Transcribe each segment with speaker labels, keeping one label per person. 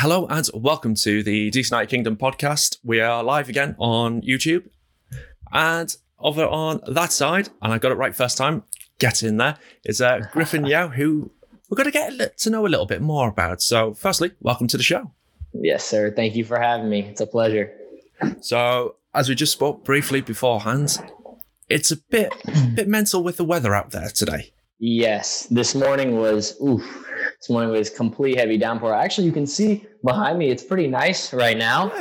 Speaker 1: Hello and welcome to the DC United Kingdom podcast. We are live again on YouTube. And over on that side, and I got it right first time, get in there, is uh, Griffin Yow, who we're going to get to know a little bit more about. So, firstly, welcome to the show.
Speaker 2: Yes, sir. Thank you for having me. It's a pleasure.
Speaker 1: So, as we just spoke briefly beforehand, it's a bit bit mental with the weather out there today.
Speaker 2: Yes, this morning was oof. This morning was complete heavy downpour. Actually, you can see behind me. It's pretty nice right now.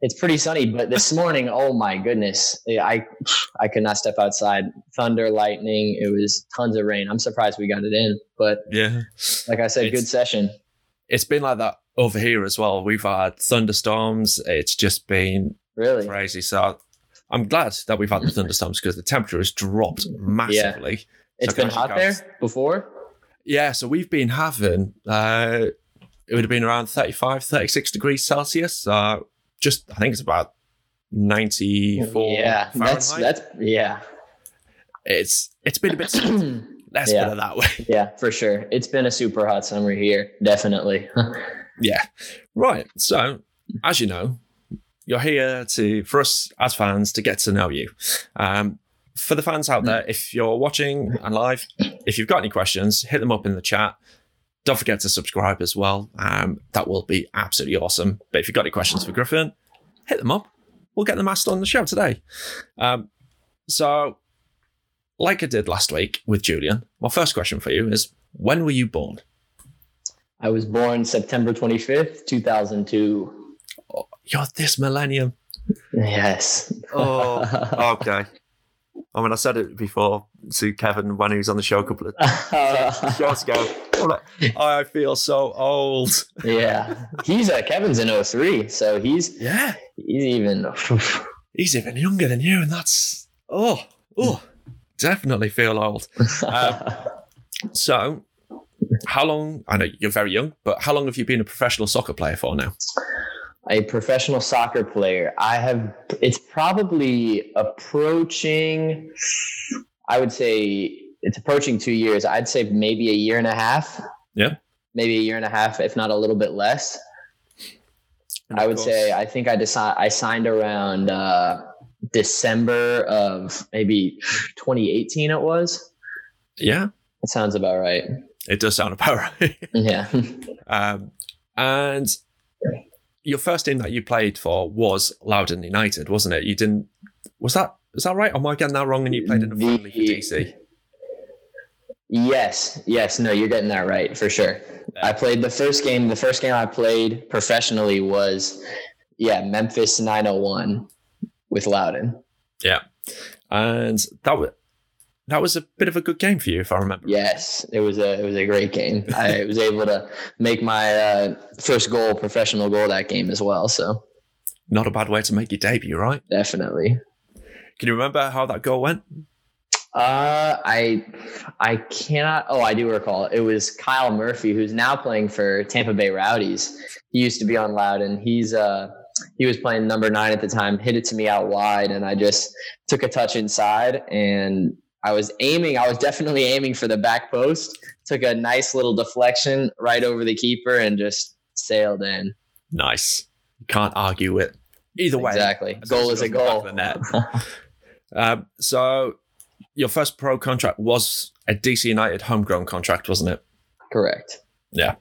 Speaker 2: It's pretty sunny, but this morning, oh my goodness, eh, I I could not step outside. Thunder, lightning. It was tons of rain. I'm surprised we got it in, but
Speaker 1: Yeah.
Speaker 2: like I said,
Speaker 1: It's-
Speaker 2: good session.
Speaker 1: It's been like that over here as well. We've had thunderstorms. It's just been
Speaker 2: Really,
Speaker 1: crazy. So, I'm glad that we've had the thunderstorms because the temperature has dropped massively.
Speaker 2: It's
Speaker 1: So
Speaker 2: been hot
Speaker 1: just
Speaker 2: there before.
Speaker 1: Yeah, so we've been having uh it would have been around 35, 36 degrees Celsius. Uh just I think it's about 94
Speaker 2: yeah, that's
Speaker 1: Fahrenheit.
Speaker 2: that's yeah.
Speaker 1: it's it's been a bit sweet. Let's
Speaker 2: Yeah.
Speaker 1: put it that way.
Speaker 2: Yeah, for sure. It's been a super hot summer here, definitely.
Speaker 1: yeah. Right. So, as you know, you're here to for us as fans to get to know you. Um for the fans out there, if you're watching and live, if you've got any questions, hit them up in the chat. Don't forget to subscribe as well. Um, that will be absolutely awesome. But if you've got any questions for Griffin, hit them up. We'll get them asked on the show today. Um, so, like I did last week with Julian, my first question for you is when were you born?
Speaker 2: I was born September 25th, 2002.
Speaker 1: You're this millennium.
Speaker 2: Yes.
Speaker 1: Oh, okay. I mean, I said it before to Kevin when he was on the show a couple of shows ago. Like, I feel so old.
Speaker 2: yeah. He's uh, Kevin's in 03, so he's
Speaker 1: Yeah,
Speaker 2: he's even
Speaker 1: he's even younger than you, and that's oh, oh, definitely feel old. Um, so, how long? I know you're very young, but how long have you been a professional soccer player for now?
Speaker 2: A professional soccer player. I have it's probably approaching I would say it's approaching 2 years. I'd say maybe a year and a half.
Speaker 1: Yeah.
Speaker 2: Maybe a year and a half if not a little bit less.
Speaker 1: And
Speaker 2: I would
Speaker 1: course-
Speaker 2: say I think I decided I signed around uh, December of maybe 2018. It was.
Speaker 1: yeah,
Speaker 2: It sounds about right.
Speaker 1: it does sound about right.
Speaker 2: Yeah.
Speaker 1: Um, and your first team that you played for was Loudoun United, wasn't it? You didn't. Was that is that right? Or am I getting that wrong? And you played in a friendly for
Speaker 2: The-
Speaker 1: DC.
Speaker 2: yes. Yes. No, you're getting that right for sure. I played the first game. The first game I played professionally was, yeah, Memphis 901 with Loudoun.
Speaker 1: Yeah, and that was that was a bit of a good game for you, if I remember.
Speaker 2: Yes, it was a it was a great game. I was able to make my uh, first goal, professional goal that game as well. So
Speaker 1: Not a bad way to make your debut, right?
Speaker 2: definitely.
Speaker 1: Can you remember how that goal went?
Speaker 2: Uh, I I cannot. Oh, I do recall. It was Kyle Murphy, who's now playing for Tampa Bay Rowdies. He used to be on Loudoun. He's uh he was playing number nine at the time. Hit it to me out wide, and I just took a touch inside, and I was aiming. I was definitely aiming for the back post. Took a nice little deflection right over the keeper, and just sailed in.
Speaker 1: Nice. You can't argue it. Either way,
Speaker 2: Exactly. Goal is a goal.
Speaker 1: back of the net. um, so, your first pro contract was a DC United homegrown contract, wasn't it?
Speaker 2: Correct.
Speaker 1: Yeah.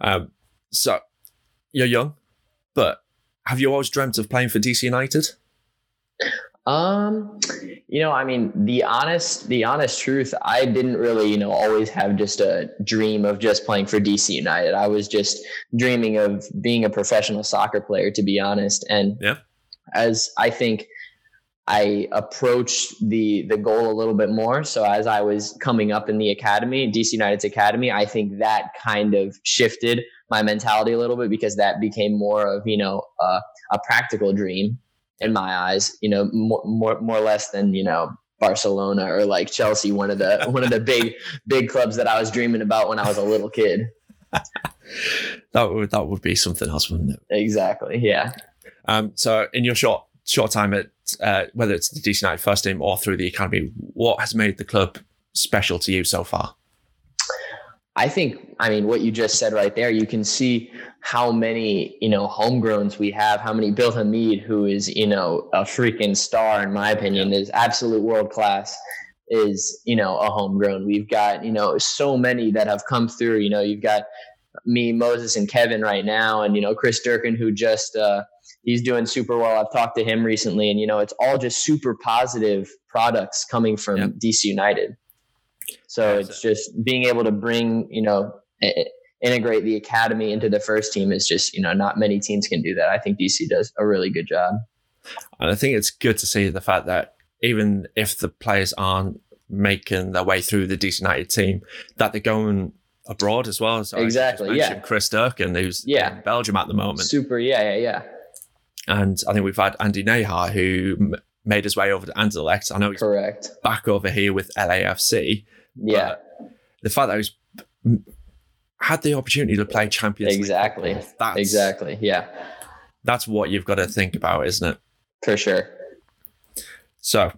Speaker 1: Um, so you're young, but have you always dreamt of playing for DC United?
Speaker 2: Um, you know, I mean, the honest, the honest truth, I didn't really, you know, always have just a dream of just playing for DC United. I was just dreaming of being a professional soccer player, to be honest. And
Speaker 1: Yeah.
Speaker 2: as I think I approached the the goal a little bit more. So as I was coming up in the academy, DC United's academy, I think that kind of shifted my mentality a little bit because that became more of you know uh, a practical dream in my eyes. You know, more more more or less than you know Barcelona or like Chelsea, one of the one of the big big clubs that I was dreaming about when I was a little kid.
Speaker 1: That would that would be something else, wouldn't it?
Speaker 2: Exactly. Yeah.
Speaker 1: Um, so in your short short time at uh, whether it's the DC United first team or through the academy, what has made the club special to you so far?
Speaker 2: I think, I mean, what you just said right there, you can see how many, you know, homegrowns we have, how many Bill Hamid, who is, you know, a freaking star, in my opinion, is absolute world class, is, you know, a homegrown. We've got, you know, so many that have come through. You know, you've got me, Moses, and Kevin right now, and, you know, Chris Durkin, who just, uh, he's doing super well. I've talked to him recently, and, you know, it's all just super positive products coming from yep. DC United. So it's just being able to bring, you know, integrate the academy into the first team is just, you know, not many teams can do that. I think DC does a really good job.
Speaker 1: And I think it's good to see the fact that even if the players aren't making their way through the DC United team, that they're going abroad as well.
Speaker 2: So exactly. Yeah.
Speaker 1: Chris Durkin, who's yeah. in Belgium at the moment.
Speaker 2: Super. Yeah. Yeah. Yeah.
Speaker 1: And I think we've had Andy Najar, who made his way over to Anderlecht. I know he's
Speaker 2: correct
Speaker 1: back over here with LAFC.
Speaker 2: Yeah.
Speaker 1: the fact that he's had the opportunity to play Champions
Speaker 2: exactly.
Speaker 1: League.
Speaker 2: That's, exactly. Yeah.
Speaker 1: That's what you've got to think about, isn't it?
Speaker 2: For sure.
Speaker 1: So,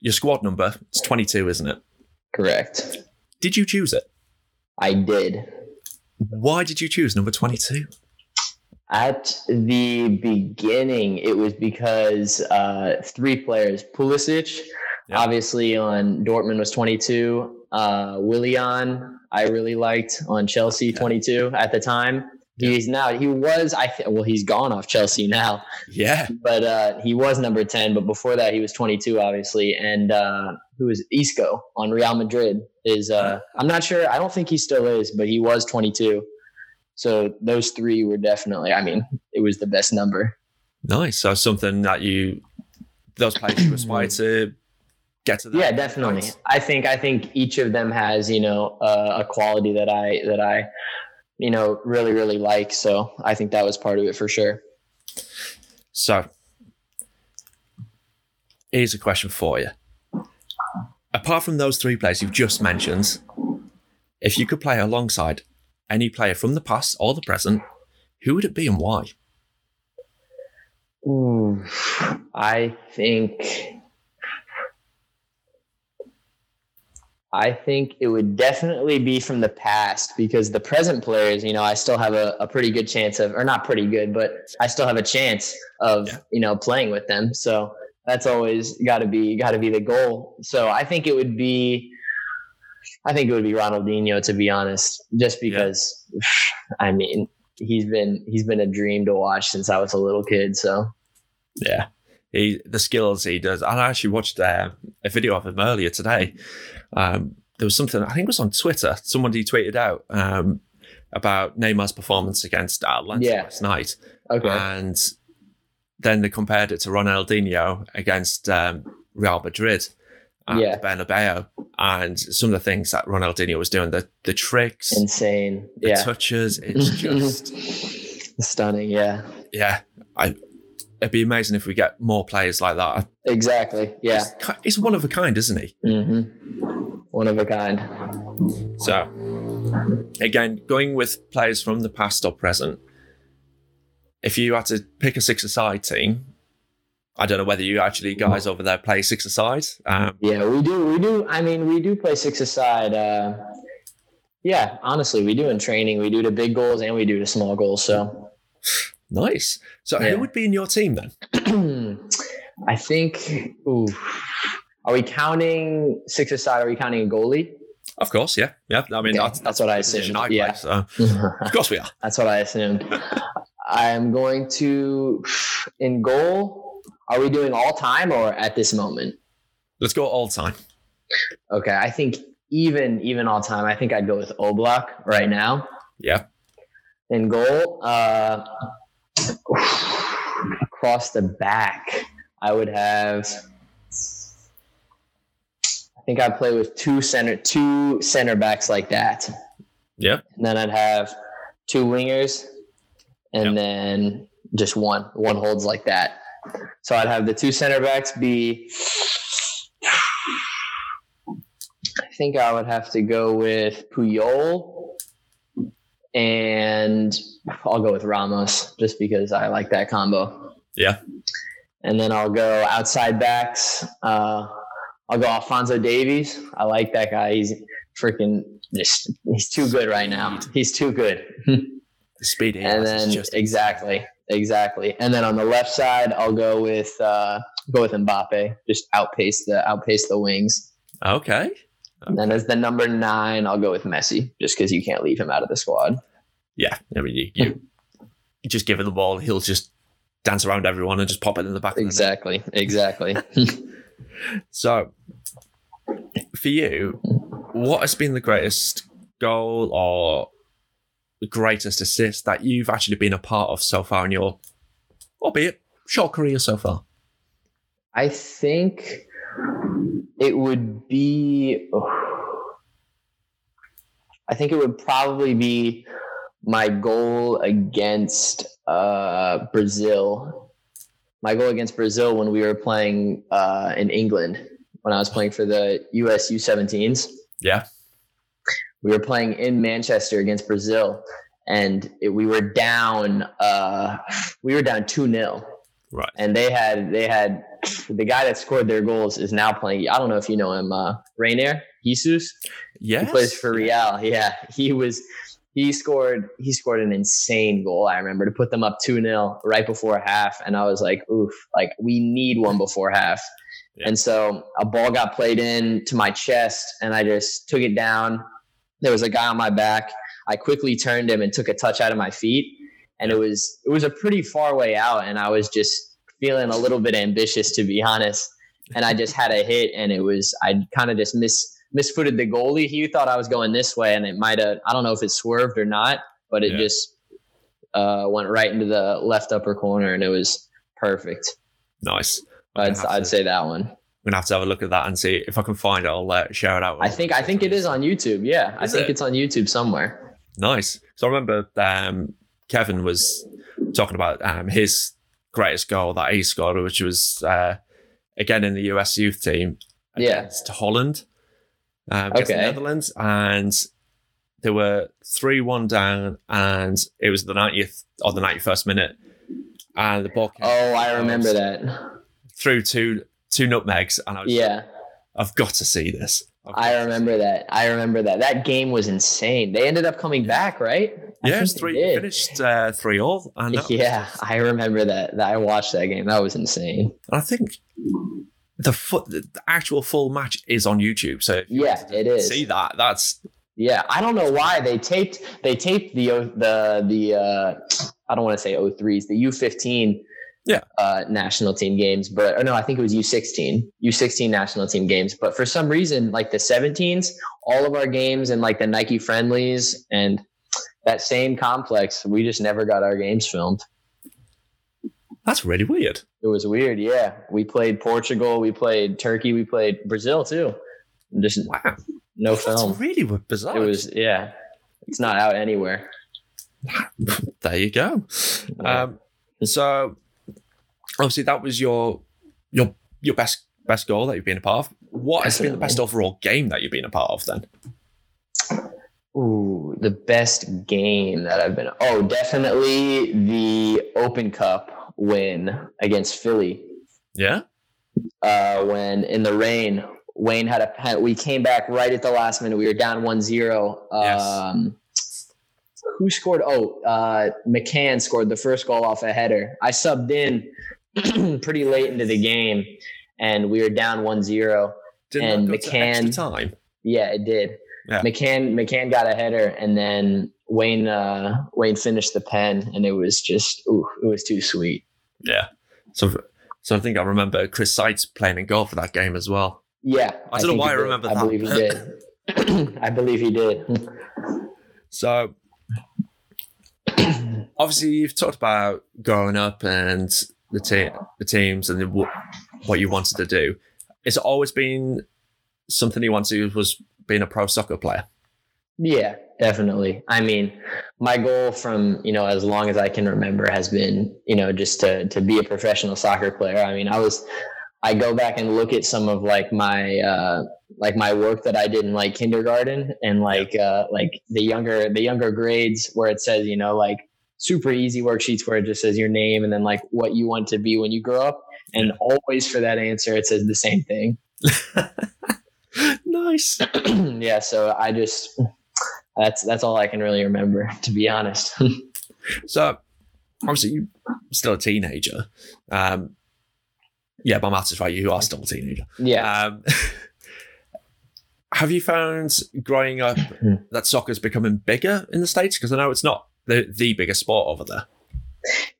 Speaker 1: your squad number it's 22, isn't it?
Speaker 2: Correct.
Speaker 1: Did you choose it?
Speaker 2: I did.
Speaker 1: Why did you choose number 22?
Speaker 2: At the beginning, it was because uh, three players Pulisic, Yep. Obviously, on Dortmund was 22. Uh, Willian, I really liked on Chelsea, 22 at the time. He's now he was I th- well he's gone off Chelsea now.
Speaker 1: Yeah.
Speaker 2: But uh, he was number 10, but before that he was 22 obviously and uh, who is Isco on Real Madrid is uh, I'm not sure I don't think he still is, but he was 22. So those three were definitely I mean, it was the best number.
Speaker 1: Nice. So something that you those players you aspire to get to that.
Speaker 2: Yeah, definitely. Point. I think I think each of them has you know uh, a quality that I that I you know really really like. So I think that was part of it for sure.
Speaker 1: So here's a question for you. Apart from those three players you've just mentioned, if you could play alongside any player from the past or the present, who would it be and why?
Speaker 2: Ooh, I think I think it would definitely be from the past because the present players, you know, I still have a, a pretty good chance of, or not pretty good, but I still have a chance of, yeah. you know, playing with them. So that's always got to be, got to be the goal. So I think it would be, I think it would be Ronaldinho to be honest, just because, yeah. I mean, he's been, he's been a dream to watch since I was a little kid. So
Speaker 1: yeah, he, the skills he does. I actually watched uh, a video of him earlier today um, there was something I think it was on Twitter. Somebody tweeted out um, about Neymar's performance against Atlanta yeah. last night,
Speaker 2: okay.
Speaker 1: and then they compared it to Ronaldinho against um, Real Madrid at yeah. Bernabeu, and some of the things that Ronaldinho was doing, the the tricks,
Speaker 2: insane,
Speaker 1: the
Speaker 2: yeah.
Speaker 1: touches, it's just
Speaker 2: stunning. Yeah,
Speaker 1: yeah. I it'd be amazing if we get more players like that.
Speaker 2: Exactly. Yeah.
Speaker 1: He's, he's one of a kind, isn't he?
Speaker 2: Mm-hmm. One of a kind.
Speaker 1: So, again, going with players from the past or present, if you had to pick a six-a-side team, I don't know whether you actually guys over there play six-a-side. Um,
Speaker 2: yeah, we do. We do. I mean, we do play six-a-side. Uh, yeah, honestly, we do in training. We do the big goals and we do the small goals. So
Speaker 1: nice. So, yeah. who would be in your team then?
Speaker 2: I think. Ooh, are we counting six aside? Are we counting a goalie?
Speaker 1: Of course, yeah, yeah. I mean, that's,
Speaker 2: that's what I assumed. I yeah,
Speaker 1: so. of course we are.
Speaker 2: That's what I assumed. I'm going to in goal. Are we doing all time or at this moment?
Speaker 1: Let's go all time.
Speaker 2: Okay, I think even even all time. I think I'd go with Oblak right now.
Speaker 1: Yeah.
Speaker 2: In goal, uh, across the back, I would have I think I'd play with two center two center backs like that.
Speaker 1: Yeah.
Speaker 2: And then I'd have two wingers and yep. then just one. One holds like that. So I'd have the two center backs be I think I would have to go with Puyol and I'll go with Ramos just because I like that combo.
Speaker 1: Yeah.
Speaker 2: And then I'll go outside backs. Uh, I'll go Alphonso Davies. I like that guy. He's freaking just he's too good right now. He's too good.
Speaker 1: The speed
Speaker 2: and then
Speaker 1: just
Speaker 2: exactly, exactly. And then on the left side, I'll go with uh, go with Mbappe. Just outpace the outpace the wings.
Speaker 1: okay.
Speaker 2: And then as the number nine, I'll go with Messi, just because you can't leave him out of the squad.
Speaker 1: Yeah, I mean, you, you, you just give him the ball, he'll just dance around everyone and just pop it in the back. of the net.
Speaker 2: Exactly, exactly.
Speaker 1: So, for you, what has been the greatest goal or the greatest assist that you've actually been a part of so far in your, albeit short career so far?
Speaker 2: I think it would be. I think it would probably be my goal against uh, Brazil. My goal against Brazil when we were playing uh, in England, when I was playing for the US U17s.
Speaker 1: Yeah.
Speaker 2: We were playing in Manchester against Brazil, and it, we were down. Uh, we were down two 0
Speaker 1: Right.
Speaker 2: and they had they had the guy that scored their goals is now playing. I don't know if you know him, uh, Reinier Jesus.
Speaker 1: Yes.
Speaker 2: He plays for Real. Yeah, he was. He scored. He scored an insane goal. I remember to put them up two 0 right before half, and I was like, "Oof! Like we need one before half."
Speaker 1: Yeah.
Speaker 2: And so a ball got played in to my chest, and I just took it down. There was a guy on my back. I quickly turned him and took a touch out of my feet, and it was it was a pretty far way out, and I was just feeling a little bit ambitious to be honest. And I just had a hit, and it was I kind of just miss misfooted the goalie. He thought I was going this way, and it might have I don't know if it swerved or not, but it
Speaker 1: Yeah.
Speaker 2: just uh, went right into the left upper corner, and it was perfect.
Speaker 1: Nice.
Speaker 2: I'd, I'd
Speaker 1: to-
Speaker 2: say that one.
Speaker 1: I'm gonna have to have a look at that and see if I can find it. I'll uh, share it out.
Speaker 2: I think I think it is on YouTube. Yeah, I think
Speaker 1: it?
Speaker 2: it's on YouTube somewhere.
Speaker 1: Nice. So I remember um, Kevin was talking about um, his greatest goal that he scored, which was uh, again in the US youth team
Speaker 2: Yeah.
Speaker 1: against Holland, um, against the Netherlands, and they were three one down, and it was the 90th or the 91st minute, and the ball came
Speaker 2: Oh, I remember that.
Speaker 1: through two two nutmegs, and I was
Speaker 2: Yeah,
Speaker 1: I've got to see this.
Speaker 2: I remember that. I remember that. That game was insane. They ended up coming back, right? I
Speaker 1: Yeah, three finished uh, three all, and that was-
Speaker 2: Yeah, I remember that. I watched that game. That was insane.
Speaker 1: I think the fu- the actual full match is on YouTube. So you
Speaker 2: Yeah,
Speaker 1: wanted
Speaker 2: it is.
Speaker 1: See that? That's
Speaker 2: Yeah, I don't know why they taped they taped the the the uh, I don't want to say 03s, the U15
Speaker 1: Yeah.
Speaker 2: uh, national team games, but or no, I think it was U16 U16 national team games. But for some reason, like the 17s, all of our games and like the Nike friendlies and that same complex, we just never got our games filmed.
Speaker 1: That's really weird.
Speaker 2: It was weird. Yeah, we played Portugal, we played Turkey, we played Brazil too. Just
Speaker 1: Wow,
Speaker 2: no
Speaker 1: that's
Speaker 2: film.
Speaker 1: really bizarre.
Speaker 2: It was yeah. It's not out anywhere.
Speaker 1: there you go. Um, so obviously that was your your your best best goal that you've been a part of. What has been the best overall game that you've been a part of then?
Speaker 2: Ooh, the best game that I've been. Oh, definitely the Open Cup win against Philly.
Speaker 1: Yeah,
Speaker 2: Uh, when in the rain, Wayne had a pen. We came back right at the last minute. We were down 1-0.
Speaker 1: Yes.
Speaker 2: Um, who scored? Oh, uh, McCann scored the first goal off a header. I subbed in pretty late into the game, and we were down 1-0.
Speaker 1: didn't
Speaker 2: And
Speaker 1: that extra
Speaker 2: McCann-
Speaker 1: time.
Speaker 2: Yeah, it did.
Speaker 1: Yeah.
Speaker 2: McCann McCann got a header, and then Wayne uh, Wayne finished the pen, and it was just ooh, it was too sweet.
Speaker 1: Yeah. So so I think I remember Chris Seitz playing in goal for that game as well.
Speaker 2: Yeah,
Speaker 1: I don't know why I remember
Speaker 2: I
Speaker 1: that.
Speaker 2: I believe he did. I believe he did.
Speaker 1: So obviously you've talked about growing up and the te- the teams and the, what you wanted to do. It's always been something you wanted to was being a pro soccer player.
Speaker 2: Yeah, definitely. I mean, my goal from you know as long as I can remember has been you know just to to be a professional soccer player. I mean, I was I go back and look at some of like my uh, like my work that I did in like kindergarten and like uh, like the younger the younger grades where it says you know like super easy worksheets where it just says your name and then like what you want to be when you grow up and always for that answer it says the same thing
Speaker 1: nice.
Speaker 2: yeah, so I just that's that's all I can really remember, to be honest.
Speaker 1: so obviously you're still a teenager. Um, yeah, my maths is right. You are still a teenager.
Speaker 2: yeah.
Speaker 1: Um, have you found growing up that soccer's becoming bigger in the states? Because I know it's not the the biggest sport over there.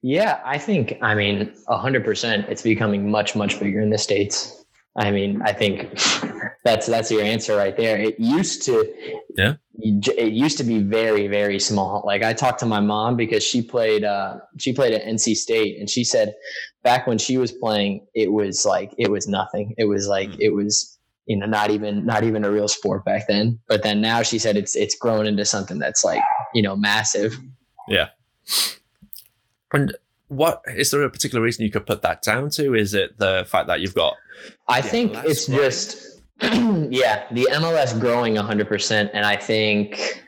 Speaker 2: Yeah, I think I mean hundred percent. It's becoming much much bigger in the states. I mean, I think that's that's your answer right there. It used to,
Speaker 1: Yeah.
Speaker 2: It used to be very very small. Like I talked to my mom because she played uh, she played at NC State, and she said back when she was playing, it was like it was nothing. It was like
Speaker 1: Mm.
Speaker 2: it was you know not even not even a real sport back then. But then now she said it's it's grown into something that's like you know massive. Yeah.
Speaker 1: And what is there a particular reason you could put that down to? Is it the fact that you've got
Speaker 2: I think
Speaker 1: MLS
Speaker 2: it's
Speaker 1: growing.
Speaker 2: just yeah, the MLS growing 100% and I think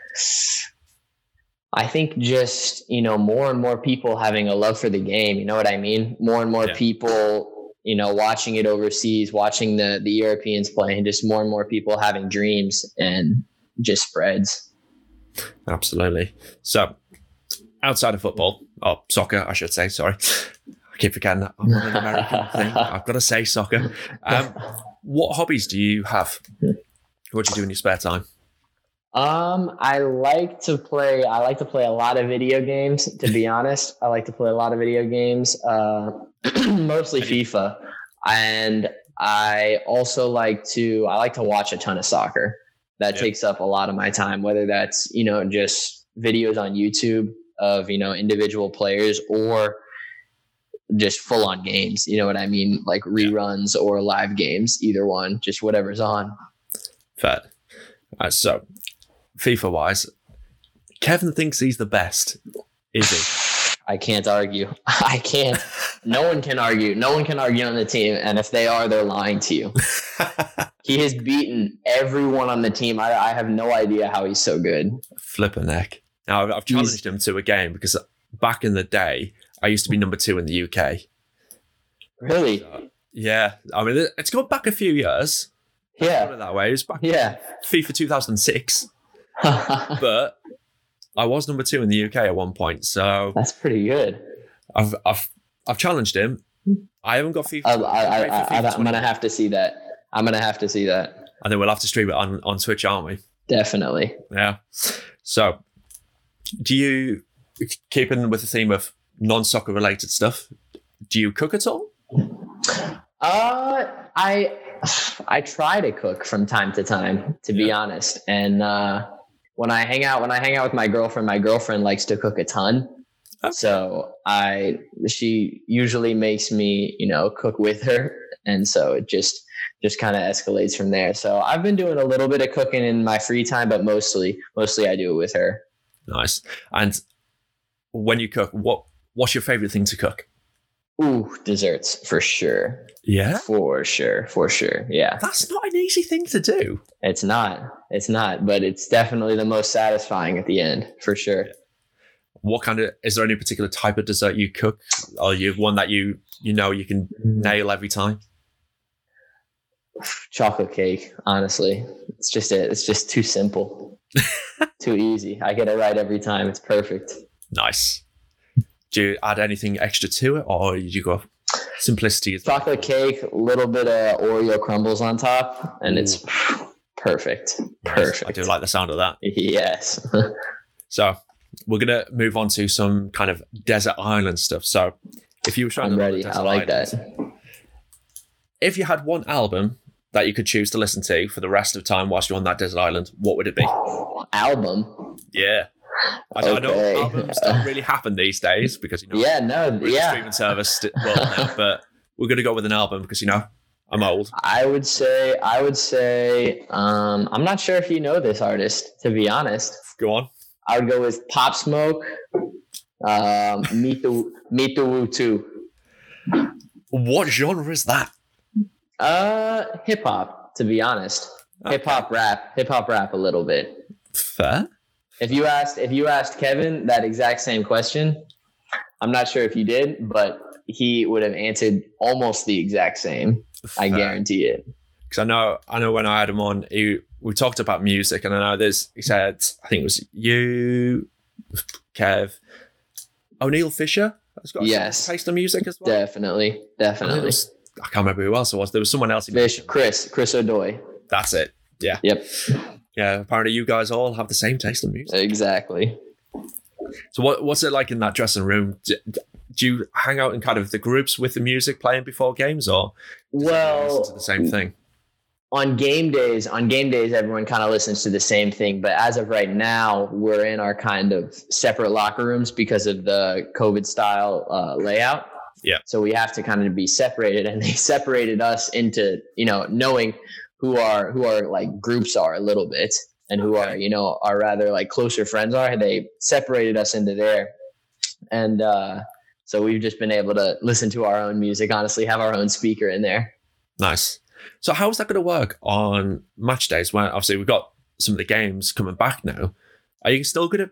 Speaker 2: I think just, you know, more and more people having a love for the game, you know what I mean? More and more
Speaker 1: Yeah.
Speaker 2: people, you know, watching it overseas, watching the the Europeans play and just more and more people having dreams and just spreads.
Speaker 1: Absolutely. So, outside of football, or soccer, I should say, sorry. I keep forgetting that. I'm an American thing. I've got to say soccer. Um, what hobbies do you have? What do you do in your spare time?
Speaker 2: Um, I like to play. I like to play a lot of video games. To be honest, I like to play a lot of video games. Uh, mostly FIFA, and I also like to. I like to watch a ton of soccer. That takes up a lot of my time. Whether that's you know just videos on YouTube of you know individual players or just full on games. You know what I mean? Like reruns or live games. Either one. Just whatever's on.
Speaker 1: Fair. Uh, so, FIFA wise, Kevin thinks he's the best. Is he?
Speaker 2: I can't argue. I can't. No one can argue. No one can argue on the team. And if they are, they're lying to you.
Speaker 1: he?
Speaker 2: He has beaten everyone on the team. I, I have no idea how he's so good.
Speaker 1: Flip a neck. Now, I've- I've challenged him to a game because back in the day, I used to be number two in the UK.
Speaker 2: Really?
Speaker 1: Yeah, I mean, it- it's gone back a few years. Put
Speaker 2: Yeah.
Speaker 1: it that way. It was back
Speaker 2: Yeah.
Speaker 1: FIFA 2006, but I was number two in the UK at one point. So
Speaker 2: That's pretty good.
Speaker 1: I've I've I've challenged him. I haven't got FIFA.
Speaker 2: I, I, I,
Speaker 1: played for
Speaker 2: I,
Speaker 1: FIFA
Speaker 2: I'm gonna have to see that. I'm to have to see that.
Speaker 1: and then we'll have to stream it on on Twitch, aren't we?
Speaker 2: Definitely.
Speaker 1: Yeah. So, do you keeping with the theme of non-soccer related stuff? Do you cook at all?
Speaker 2: Uh, I I try to cook from time to time, to be honest. And uh, when I hang out, when I hang out with my girlfriend, my girlfriend likes to cook a ton.
Speaker 1: Okay.
Speaker 2: So I, she usually makes me, you know, cook with her, and so it just just kind of escalates from there. So I've been doing a little bit of cooking in my free time, but mostly mostly I do it with her.
Speaker 1: Nice. And when you cook, what what's your favorite thing to cook?
Speaker 2: Ooh, desserts for sure,
Speaker 1: Yeah.
Speaker 2: for sure, for sure. Yeah.
Speaker 1: That's not an easy thing to do.
Speaker 2: It's not. It's not, but it's definitely the most satisfying at the end, for sure.
Speaker 1: What kind of is there any particular type of dessert you cook? Or you one that you you know you can mm. nail every time?
Speaker 2: Chocolate cake, honestly. It's just it. It's just too simple. too easy. I get it right every time. It's perfect.
Speaker 1: Nice. Do you add anything extra to it, or you go simplicity? Is
Speaker 2: Chocolate cake, a little bit of Oreo crumbles on top, and it's perfect. Perfect.
Speaker 1: I do like the sound of that.
Speaker 2: Yes.
Speaker 1: So we're gonna move on to some kind of desert island stuff. So if you were trying
Speaker 2: I'm
Speaker 1: to
Speaker 2: ready. I like that.
Speaker 1: If you had one album that you could choose to listen to for the rest of time whilst you're on that desert island, what would it be?
Speaker 2: Album.
Speaker 1: Yeah. I, I know
Speaker 2: Okay.
Speaker 1: albums don't really happen these days because you know
Speaker 2: Yeah, no,
Speaker 1: we're in the
Speaker 2: yeah.
Speaker 1: streaming service world now, but we're gonna go with an album because you know I'm old.
Speaker 2: I would say, I would say, um, I'm not sure if you know this artist, to be honest.
Speaker 1: Go on.
Speaker 2: I would go with Pop Smoke, um, Meet the Meet the Woo Two,
Speaker 1: What genre is that?
Speaker 2: Uh, hip hop. To be honest, hip hop rap, hip hop rap a little bit.
Speaker 1: Fair.
Speaker 2: If you asked, if you asked Kevin that exact same question, I'm not sure if you did, but he would have answered almost the exact same. I guarantee it.
Speaker 1: because I know I know when I had him on, he, we talked about music, and I know there's he said I think it was you, Kev, Oniel Fisher. Has got
Speaker 2: Yes.
Speaker 1: taste of music as well.
Speaker 2: Definitely, definitely.
Speaker 1: I can't remember who else it was. There was someone else.
Speaker 2: Fish. Chris, Chris Odoi.
Speaker 1: That's it. Yeah.
Speaker 2: Yep,
Speaker 1: Yeah. Apparently, you guys all have the same taste in music.
Speaker 2: exactly.
Speaker 1: So, what, what's it like in that dressing room? Do, do you hang out in kind of the groups with the music playing before games, or listen to
Speaker 2: Well,
Speaker 1: the same thing?
Speaker 2: on game days, on game days, everyone kind of listens to the same thing. But as of right now, we're in our kind of separate locker rooms because of the COVID style uh, layout.
Speaker 1: Yeah.
Speaker 2: So we have to kind of be separated, and they separated us into you know knowing who our who our like groups are a little bit, and who are you know our rather like closer friends are. They separated us into there, and uh, so we've just been able to listen to our own music. Honestly, have our own speaker in there.
Speaker 1: Nice. So, how is that going to work on match days? When obviously we've got some of the games coming back now. Are you still going to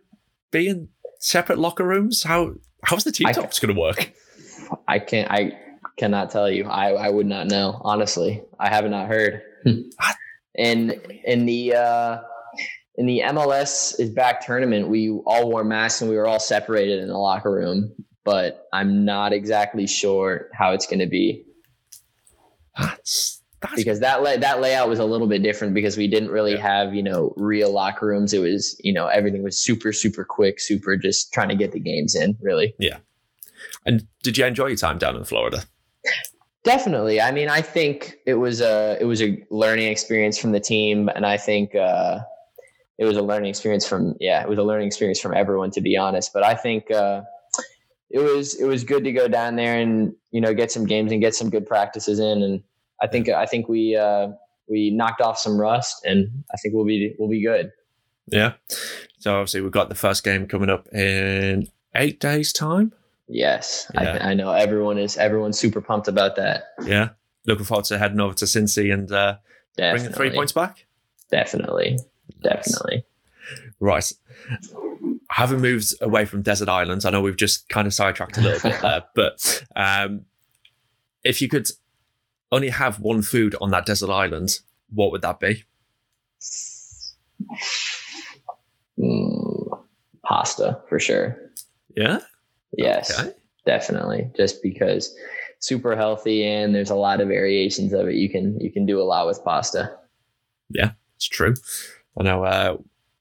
Speaker 1: be in separate locker rooms? How how's the team
Speaker 2: I-
Speaker 1: talks going to work?
Speaker 2: I can't. I cannot tell you. I I would not know. Honestly, I have not heard.
Speaker 1: What?
Speaker 2: in in the uh, in the MLS is back tournament, we all wore masks and we were all separated in the locker room. But I'm not exactly sure how it's going to be
Speaker 1: That's that's
Speaker 2: because that lay, that layout was a little bit different because we didn't really
Speaker 1: Yeah.
Speaker 2: have you know real locker rooms. It was you know everything was super super quick, super just trying to get the games in. Really.
Speaker 1: And did you enjoy your time down in Florida?
Speaker 2: Definitely. I mean, I think it was a it was a learning experience from the team, and I think uh, it was a learning experience from yeah, it was a learning experience from everyone to be honest. But I think uh, it was it was good to go down there and you know get some games and get some good practices in, and I think I think we uh, we knocked off some rust, and I think we'll be we'll be good.
Speaker 1: Yeah. So obviously we've got the first game coming up in eight days' time.
Speaker 2: Yes,
Speaker 1: Yeah.
Speaker 2: I, I know everyone is everyone's super pumped about that.
Speaker 1: Yeah. Looking forward to heading over to Cincy and uh, bringing three points back.
Speaker 2: Definitely, definitely.
Speaker 1: Right. Having moved away from desert islands, I know we've just kind of sidetracked a little bit there, but um, if you could only have one food on that desert island, what would that be?
Speaker 2: Mm, pasta for sure.
Speaker 1: Yeah.
Speaker 2: Yes,
Speaker 1: Okay.
Speaker 2: definitely. Just because super healthy and there's a lot of variations of it. You can you can do a lot with pasta.
Speaker 1: Yeah, it's true. I know uh,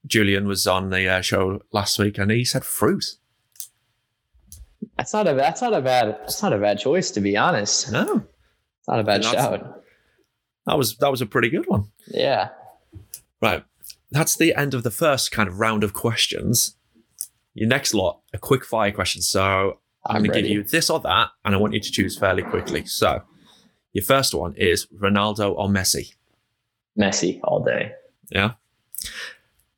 Speaker 1: Julian was on the uh, show last week and he said fruit.
Speaker 2: That's not a that's not a bad that's not a bad choice to be honest.
Speaker 1: No,
Speaker 2: It's not a bad shout.
Speaker 1: that was that was a pretty good one.
Speaker 2: Yeah.
Speaker 1: Right. That's the end of the first kind of round of questions. Your next lot, a quick fire question. So I'm,
Speaker 2: I'm
Speaker 1: going to give you this or that, and I want you to choose fairly quickly. So your first one is Ronaldo or Messi.
Speaker 2: Messi all day.
Speaker 1: Yeah.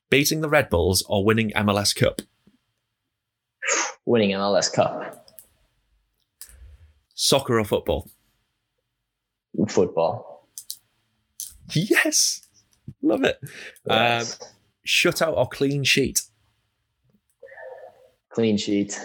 Speaker 1: Beating the Red Bulls or winning MLS Cup.
Speaker 2: Winning MLS Cup.
Speaker 1: Soccer or football.
Speaker 2: Football.
Speaker 1: Yes. Love it. Um,
Speaker 2: Yes.
Speaker 1: shutout or clean sheet.
Speaker 2: Clean sheet.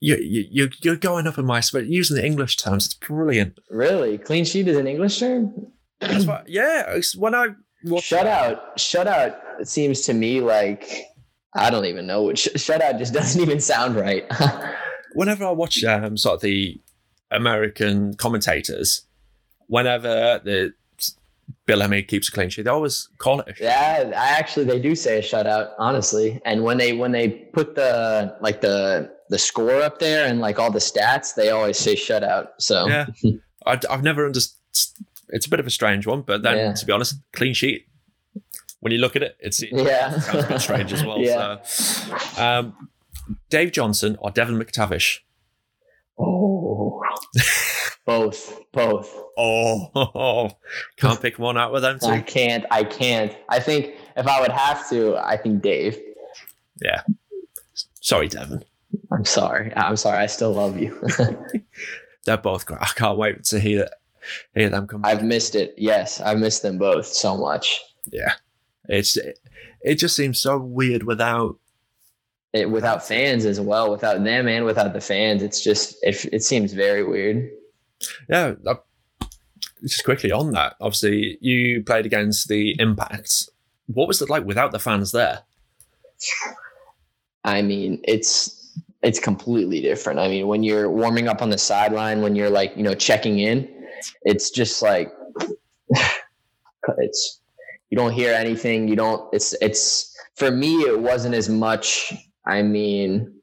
Speaker 1: You, you, you- you're going up in my spot using the English terms. It's brilliant.
Speaker 2: Really? Clean sheet is an English term?
Speaker 1: That's what, yeah. When I watch
Speaker 2: Shutout. Shutout seems to me like I don't even know what sh- shutout just doesn't even sound right.
Speaker 1: whenever I watch um, sort of the American commentators, whenever the Bill Hamid keeps a clean sheet, they always call it. A
Speaker 2: yeah, I actually they do say a shutout, honestly. And when they when they put the like the the score up there and like all the stats, they always say shutout. So
Speaker 1: Yeah, I, I've never understood. It's a bit of a strange one, but then
Speaker 2: Yeah.
Speaker 1: to be honest, clean sheet. When you look at it, it's it
Speaker 2: yeah,
Speaker 1: sounds a bit strange as well.
Speaker 2: Yeah.
Speaker 1: So, um, Dave Johnson or Devin McTavish?
Speaker 2: Oh, both, both.
Speaker 1: Oh, can't pick one out with them
Speaker 2: I can't. I can't. I think if I would have to, I think Dave.
Speaker 1: Yeah. Sorry, Devin.
Speaker 2: I'm sorry. I'm sorry. I still love you.
Speaker 1: They're both great. I can't wait to hear hear them come.
Speaker 2: I've missed it. Yes, I've missed them both so much.
Speaker 1: Yeah, it's it, it just seems so weird without.
Speaker 2: It, without fans as well, without them and without the fans, it's just it, it seems very weird.
Speaker 1: Yeah, just quickly on that, obviously you played against the Impact. What was it like without the fans there?
Speaker 2: I mean, it's it's completely different. I mean, when you're warming up on the sideline, when you're like, you know, checking in, it's just like it's you don't hear anything. You don't it's it's for me it wasn't as much I mean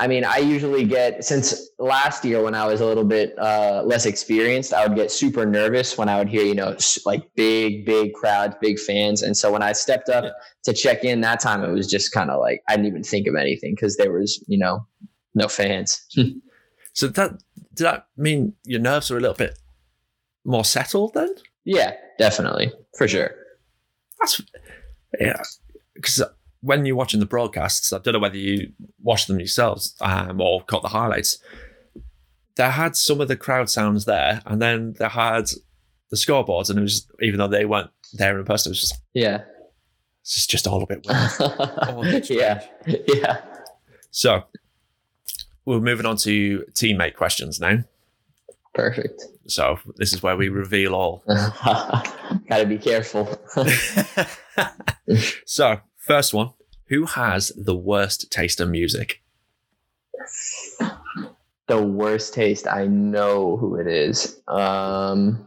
Speaker 2: I mean, I usually get since last year when I was a little bit uh, less experienced, I would get super nervous when I would hear, you know, like big, big crowds, big fans. And so when I stepped up to check in that time, it was just kind of like I didn't even think of anything because there was, you know, no fans.
Speaker 1: so that did that mean your nerves are a little bit more settled then?
Speaker 2: Yeah, definitely, for sure.
Speaker 1: That's yeah, because when you're watching the broadcasts, I don't know whether you watch them yourselves um, or caught the highlights. They had some of the crowd sounds there, and then they had the scoreboards, and it was even though they weren't there in person, it was just
Speaker 2: yeah,
Speaker 1: it's just all a bit weird.
Speaker 2: yeah, yeah.
Speaker 1: So we're moving on to teammate questions now.
Speaker 2: Perfect.
Speaker 1: So this is where we reveal all.
Speaker 2: Gotta be careful.
Speaker 1: so First one Who has the worst taste in music?
Speaker 2: The worst taste. I know who it is. Um,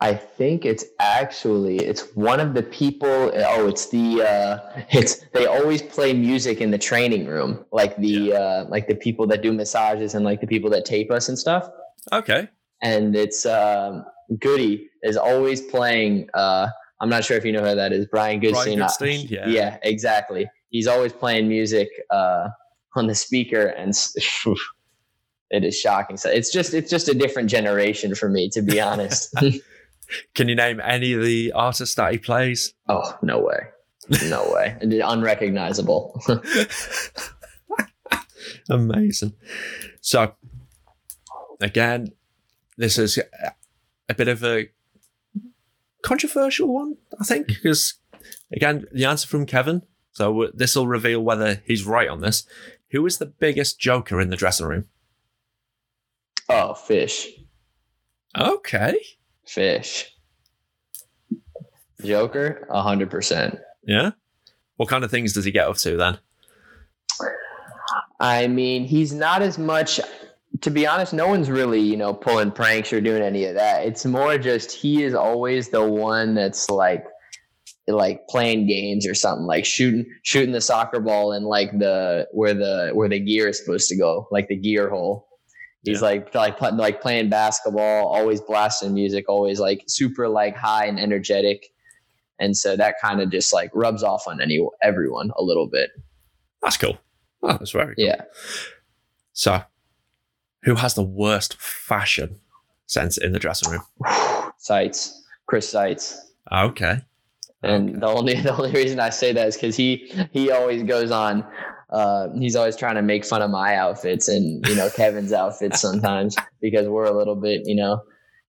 Speaker 2: I think it's actually it's one of the people. Oh, it's the uh, it's they always play music in the training room, like the yeah. uh, like the people that do massages and like the people that tape us and stuff.
Speaker 1: Okay.
Speaker 2: And it's um, Goody is always playing. Uh, I'm not sure if you know who that is, Brian Goodstein.
Speaker 1: Brian Goodstein, yeah,
Speaker 2: yeah, exactly. He's always playing music uh, on the speaker, and it is shocking. So it's just it's just a different generation for me, to be honest.
Speaker 1: Can you name any of the artists that he plays?
Speaker 2: Oh, no way. No way. Unrecognizable.
Speaker 1: Amazing. So, again, this is a bit of a controversial one, I think, because, again, the answer from Kevin. So, this will reveal whether he's right on this. Who is the biggest joker in the dressing room?
Speaker 2: Oh, fish.
Speaker 1: Okay
Speaker 2: fish. Joker, a hundred percent.
Speaker 1: Yeah. What kind of things does he get up to then?
Speaker 2: I mean, he's not as much. To be honest, no one's really you know pulling pranks or doing any of that. It's more just he is always the one that's like like playing games or something like shooting shooting the soccer ball in like the where the where the gear is supposed to go like the gear hole He's yeah. like like like playing basketball, always blasting music, always like super like high and energetic, and so that kind of just like rubs off on any everyone a little bit.
Speaker 1: That's cool. Oh, that's very cool.
Speaker 2: yeah.
Speaker 1: So, who has the worst fashion sense in the dressing room?
Speaker 2: Seitz, Chris Seitz.
Speaker 1: Okay.
Speaker 2: And okay. the only the only reason I say that is because he he always goes on uh, he's always trying to make fun of my outfits and you know Kevin's outfits sometimes because we're a little bit you know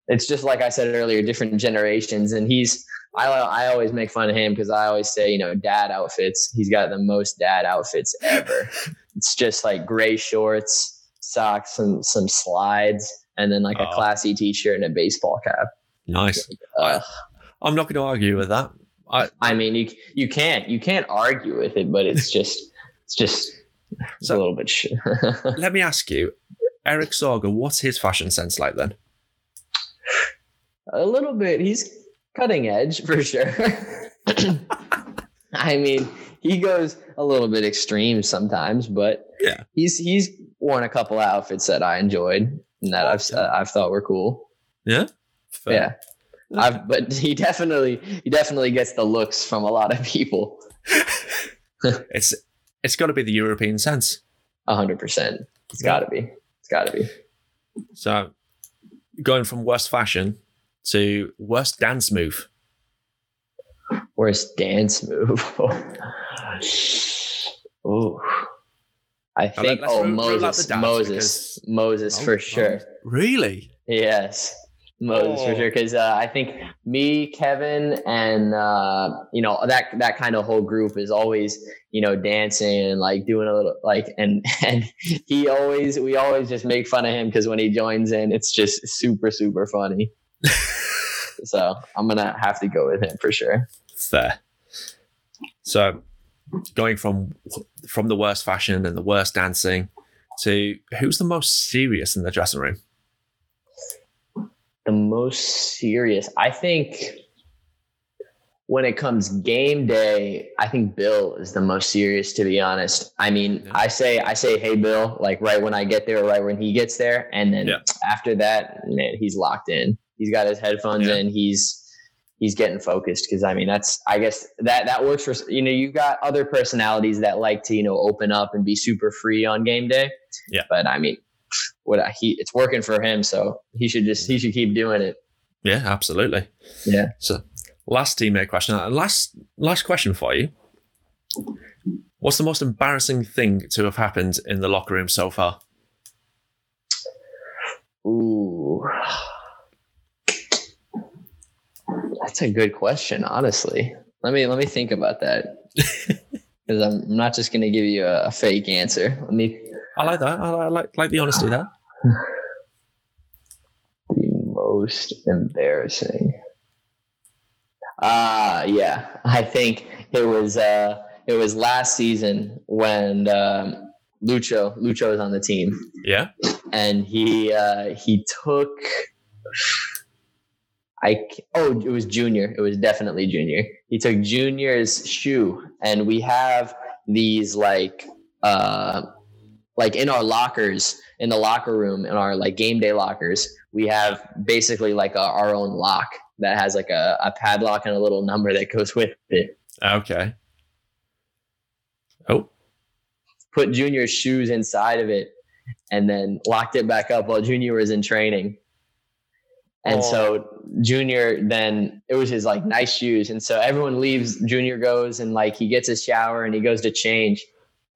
Speaker 2: it's just like I said earlier different generations. And he's I I always make fun of him because I always say you know dad outfits he's got the most dad outfits ever. It's just like gray shorts socks and some slides and then like oh. a classy t-shirt and a baseball cap.
Speaker 1: Nice. Uh, I'm not going to argue with that.
Speaker 2: I, I mean you you can't you can't argue with it but it's just it's just it's so, a little bit. Sh-
Speaker 1: let me ask you, Erik Sorga, what's his fashion sense like then?
Speaker 2: A little bit. He's cutting edge for sure. I mean, he goes a little bit extreme sometimes, but
Speaker 1: yeah,
Speaker 2: he's he's worn a couple outfits that I enjoyed and that I've uh, I've thought were cool.
Speaker 1: Yeah,
Speaker 2: Fair. yeah. I've, but he definitely he definitely gets the looks from a lot of people.
Speaker 1: it's it's got to be the European sense.
Speaker 2: A hundred percent. It's got to be. It's got to be.
Speaker 1: So, going from worst fashion to worst dance move.
Speaker 2: Worst dance move. oh, I think. oh, Moses. Moses. Moses oh, for sure.
Speaker 1: Really?
Speaker 2: Yes. Moses for
Speaker 1: Oh.
Speaker 2: sure. Because uh, I think me, Kevin, and uh, you know that that kind of whole group is always you know dancing and like doing a little like and and he always we always just make fun of him because when he joins in, it's just super super funny. so I'm gonna have to go with him for sure.
Speaker 1: Fair. So, going from from the worst fashion and the worst dancing to who's the most serious in the dressing room?
Speaker 2: the most serious i think when it comes game day i think bill is the most serious to be honest i mean
Speaker 1: Yeah.
Speaker 2: i say i say hey bill like right when i get there right when he gets there and then
Speaker 1: Yeah.
Speaker 2: after that man he's locked in he's got his headphones
Speaker 1: Yeah.
Speaker 2: in he's he's getting focused because i mean that's i guess that that works for you know you've got other personalities that like to you know open up and be super free on game day
Speaker 1: Yeah.
Speaker 2: but i mean what he it's working for him so he should just he should keep doing it
Speaker 1: Yeah, absolutely.
Speaker 2: Yeah.
Speaker 1: So, last teammate question. uh, Last last question for you. What's the most embarrassing thing to have happened in the locker room so far?
Speaker 2: Ooh. That's a good question, honestly. Let me let me think about that. Because I'm not just gonna give you a, a fake answer. Let me
Speaker 1: I like that. I like, like, like the honesty there.
Speaker 2: the most embarrassing. Ah, yeah. I think it was uh it was last season when um, Lucho Lucho was on the team.
Speaker 1: Yeah.
Speaker 2: and he uh, he took I oh it was junior it was definitely junior he took junior's shoe and we have these like uh like in our lockers in the locker room in our like game day lockers we have basically like a, our own lock that has like a, a padlock and a little number that goes with it.
Speaker 1: Okay. Oh,
Speaker 2: put junior's shoes inside of it and then locked it back up while junior was in training. And oh. so junior then it was his like nice shoes. And so everyone leaves junior goes and like he gets his shower and he goes to change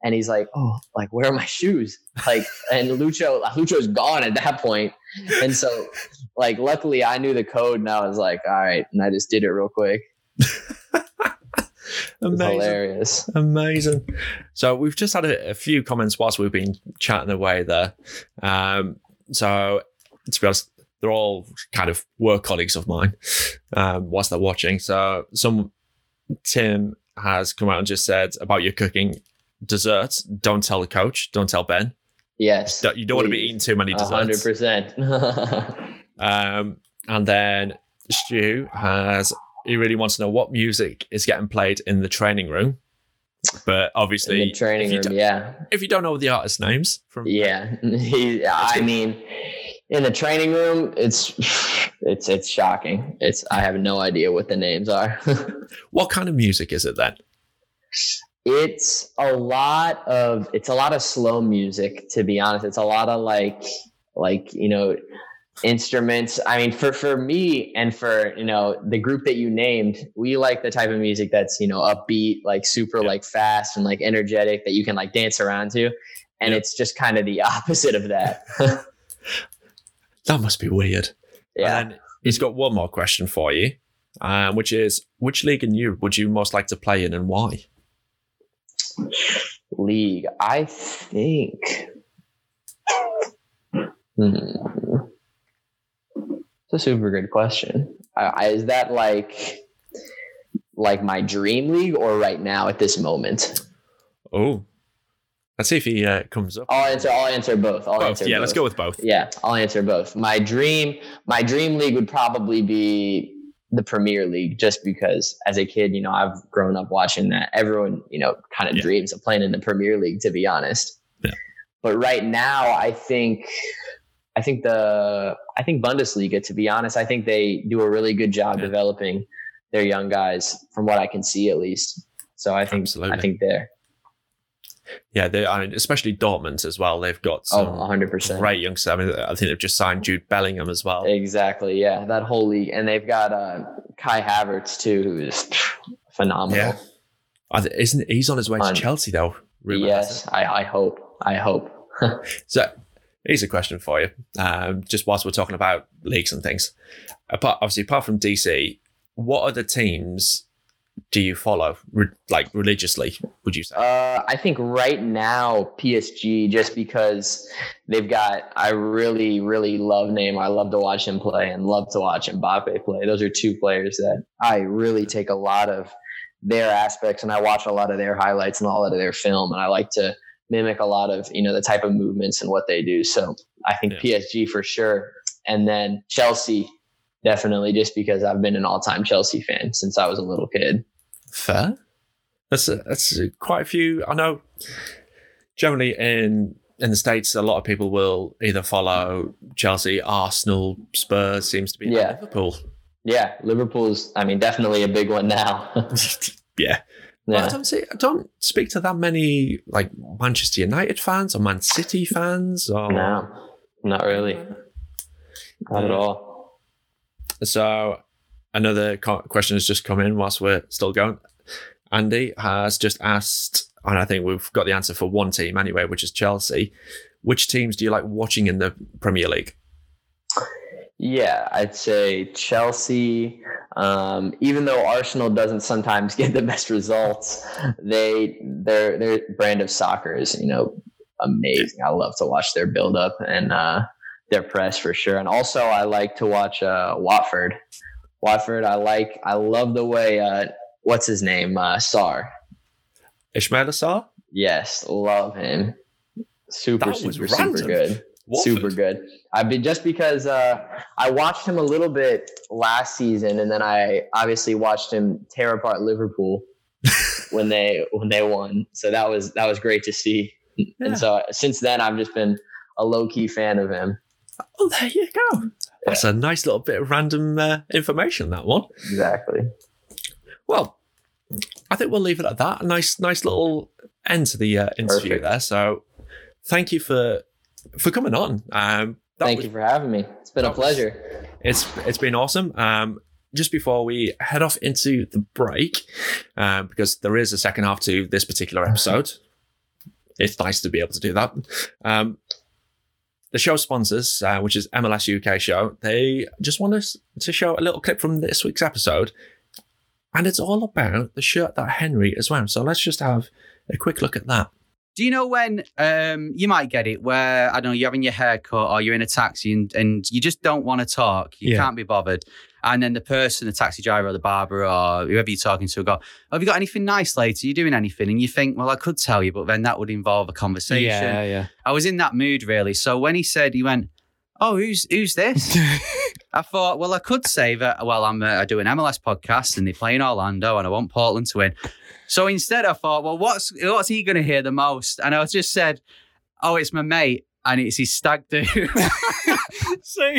Speaker 2: and he's like oh like where are my shoes like and lucho lucho's gone at that point and so like luckily i knew the code and i was like all right and i just did it real quick
Speaker 1: amazing.
Speaker 2: hilarious
Speaker 1: Amazing. So we've just had a, a few comments whilst we've been chatting away there. Um, so to be honest, they're all kind of work colleagues of mine um, whilst they're watching. So some Tim has come out and just said about your cooking desserts. Don't tell the coach. Don't tell Ben.
Speaker 2: yes
Speaker 1: You don't want to be eating too many desserts.
Speaker 2: 100%.
Speaker 1: Um, and then Stu has he really wants to know what music is getting played in the training room. But obviously,
Speaker 2: In the training room, yeah,
Speaker 1: if you don't know the artist names from
Speaker 2: yeah. He, I mean, in the training room, it's it's it's shocking. It's I have no idea what the names are.
Speaker 1: what kind of music is it then?
Speaker 2: It's a lot of it's a lot of slow music. To be honest, it's a lot of like like you know instruments i mean for for me and for you know the group that you named we like the type of music that's you know upbeat like super
Speaker 1: Yeah.
Speaker 2: like fast and like energetic that you can like dance around to and
Speaker 1: Yeah.
Speaker 2: it's just kind of the opposite of that
Speaker 1: That must be weird.
Speaker 2: yeah
Speaker 1: And he's got one more question for you, um, which is which league in Europe would you most like to play in and why?
Speaker 2: League i think Hmm. it's a super good question is that like like my dream league or right now at this moment
Speaker 1: Oh, let's see if he uh, comes up.
Speaker 2: i'll answer i'll answer both i'll
Speaker 1: Both.
Speaker 2: answer
Speaker 1: Yeah,
Speaker 2: both.
Speaker 1: let's go with both.
Speaker 2: yeah i'll answer both my dream my dream league would probably be the premier league just because as a kid you know i've grown up watching that everyone you know kind of
Speaker 1: Yeah.
Speaker 2: dreams of playing in the premier league to be honest
Speaker 1: Yeah.
Speaker 2: but right now i think i think the i think bundesliga to be honest i think they do a really good job
Speaker 1: Yeah.
Speaker 2: developing their young guys from what i can see at least so i think
Speaker 1: Absolutely.
Speaker 2: i think there
Speaker 1: Yeah, they, I mean, especially Dortmund as well. They've got
Speaker 2: oh 100%
Speaker 1: great youngsters. I mean, I think they've just signed Jude Bellingham as well.
Speaker 2: Exactly. Yeah, that whole league, and they've got uh, Kai Havertz too, who is phenomenal.
Speaker 1: Yeah. Th- isn't he's on his way to
Speaker 2: On-
Speaker 1: Chelsea though? rumour
Speaker 2: yes, I, I hope. I hope.
Speaker 1: So Here's a question for you. Um, just whilst we're talking about leagues and things, apart obviously apart from DC, what other teams do you follow re- like religiously? Would you say?
Speaker 2: Uh, I think right now PSG, just because they've got, I really, really love Neymar. I love to watch him play and love to watch Mbappe play. Those are two players that I really take a lot of their aspects, and I watch a lot of their highlights and a lot of their film, and I like to mimic a lot of you know the type of movements and what they do. So I think yeah. PSG for sure, and then Chelsea definitely just because I've been an all-time Chelsea fan since I was a little kid.
Speaker 1: Fair. That's a, that's a, quite a few. I know. Generally, in in the states, a lot of people will either follow Chelsea, Arsenal, Spurs. Seems to be yeah. Liverpool.
Speaker 2: Yeah, Liverpool's. I mean, definitely a big one now.
Speaker 1: yeah. Yeah. I don't see. I don't speak to that many like Manchester United fans or Man City fans. Or
Speaker 2: no, not really, not at all.
Speaker 1: So another question has just come in whilst we're still going. Andy has just asked, and I think we've got the answer for one team anyway, which is Chelsea. Which teams do you like watching in the Premier League?
Speaker 2: Yeah, I'd say Chelsea. Um, even though Arsenal doesn't sometimes get the best results, they their their brand of soccer is you know amazing. I love to watch their build up and uh, their press for sure. And also, I like to watch uh, Watford. Watford, I like. I love the way. Uh, what's his name? Uh, Sarr.
Speaker 1: Ismaila Sarr.
Speaker 2: Yes, love him. Super, super, super good. Watford. Super good. I've been just because uh, I watched him a little bit last season, and then I obviously watched him tear apart Liverpool when they when they won. So that was that was great to see. Yeah. And so since then, I've just been a low key fan of him.
Speaker 1: Oh, there you go. That's a nice little bit of random uh, information. That one.
Speaker 2: Exactly.
Speaker 1: Well, I think we'll leave it at that. A nice, nice little end to the uh, interview Perfect. there. So, thank you for for coming on. Um,
Speaker 2: thank was, you for having me. It's been a pleasure.
Speaker 1: it's it's been awesome. Um, just before we head off into the break, uh, because there is a second half to this particular episode. It's nice to be able to do that. Um, the show sponsors, uh, which is MLS UK show, they just want us to show a little clip from this week's episode. And it's all about the shirt that Henry is wearing. So let's just have a quick look at that.
Speaker 3: Do you know when um, you might get it where, I don't know, you're having your hair cut or you're in a taxi and, and you just don't want to talk? You yeah. can't be bothered. And then the person, the taxi driver or the barber or whoever you're talking to, go, Have you got anything nice later? Are you doing anything? And you think, Well, I could tell you, but then that would involve a conversation.
Speaker 1: Yeah, yeah.
Speaker 3: I was in that mood really. So when he said, he went, Oh, who's who's this? I thought, well, I could say that. Well, I'm uh, I do an MLS podcast and they play in Orlando, and I want Portland to win. So instead, I thought, well, what's what's he going to hear the most? And I just said, oh, it's my mate and it's his stag do. so,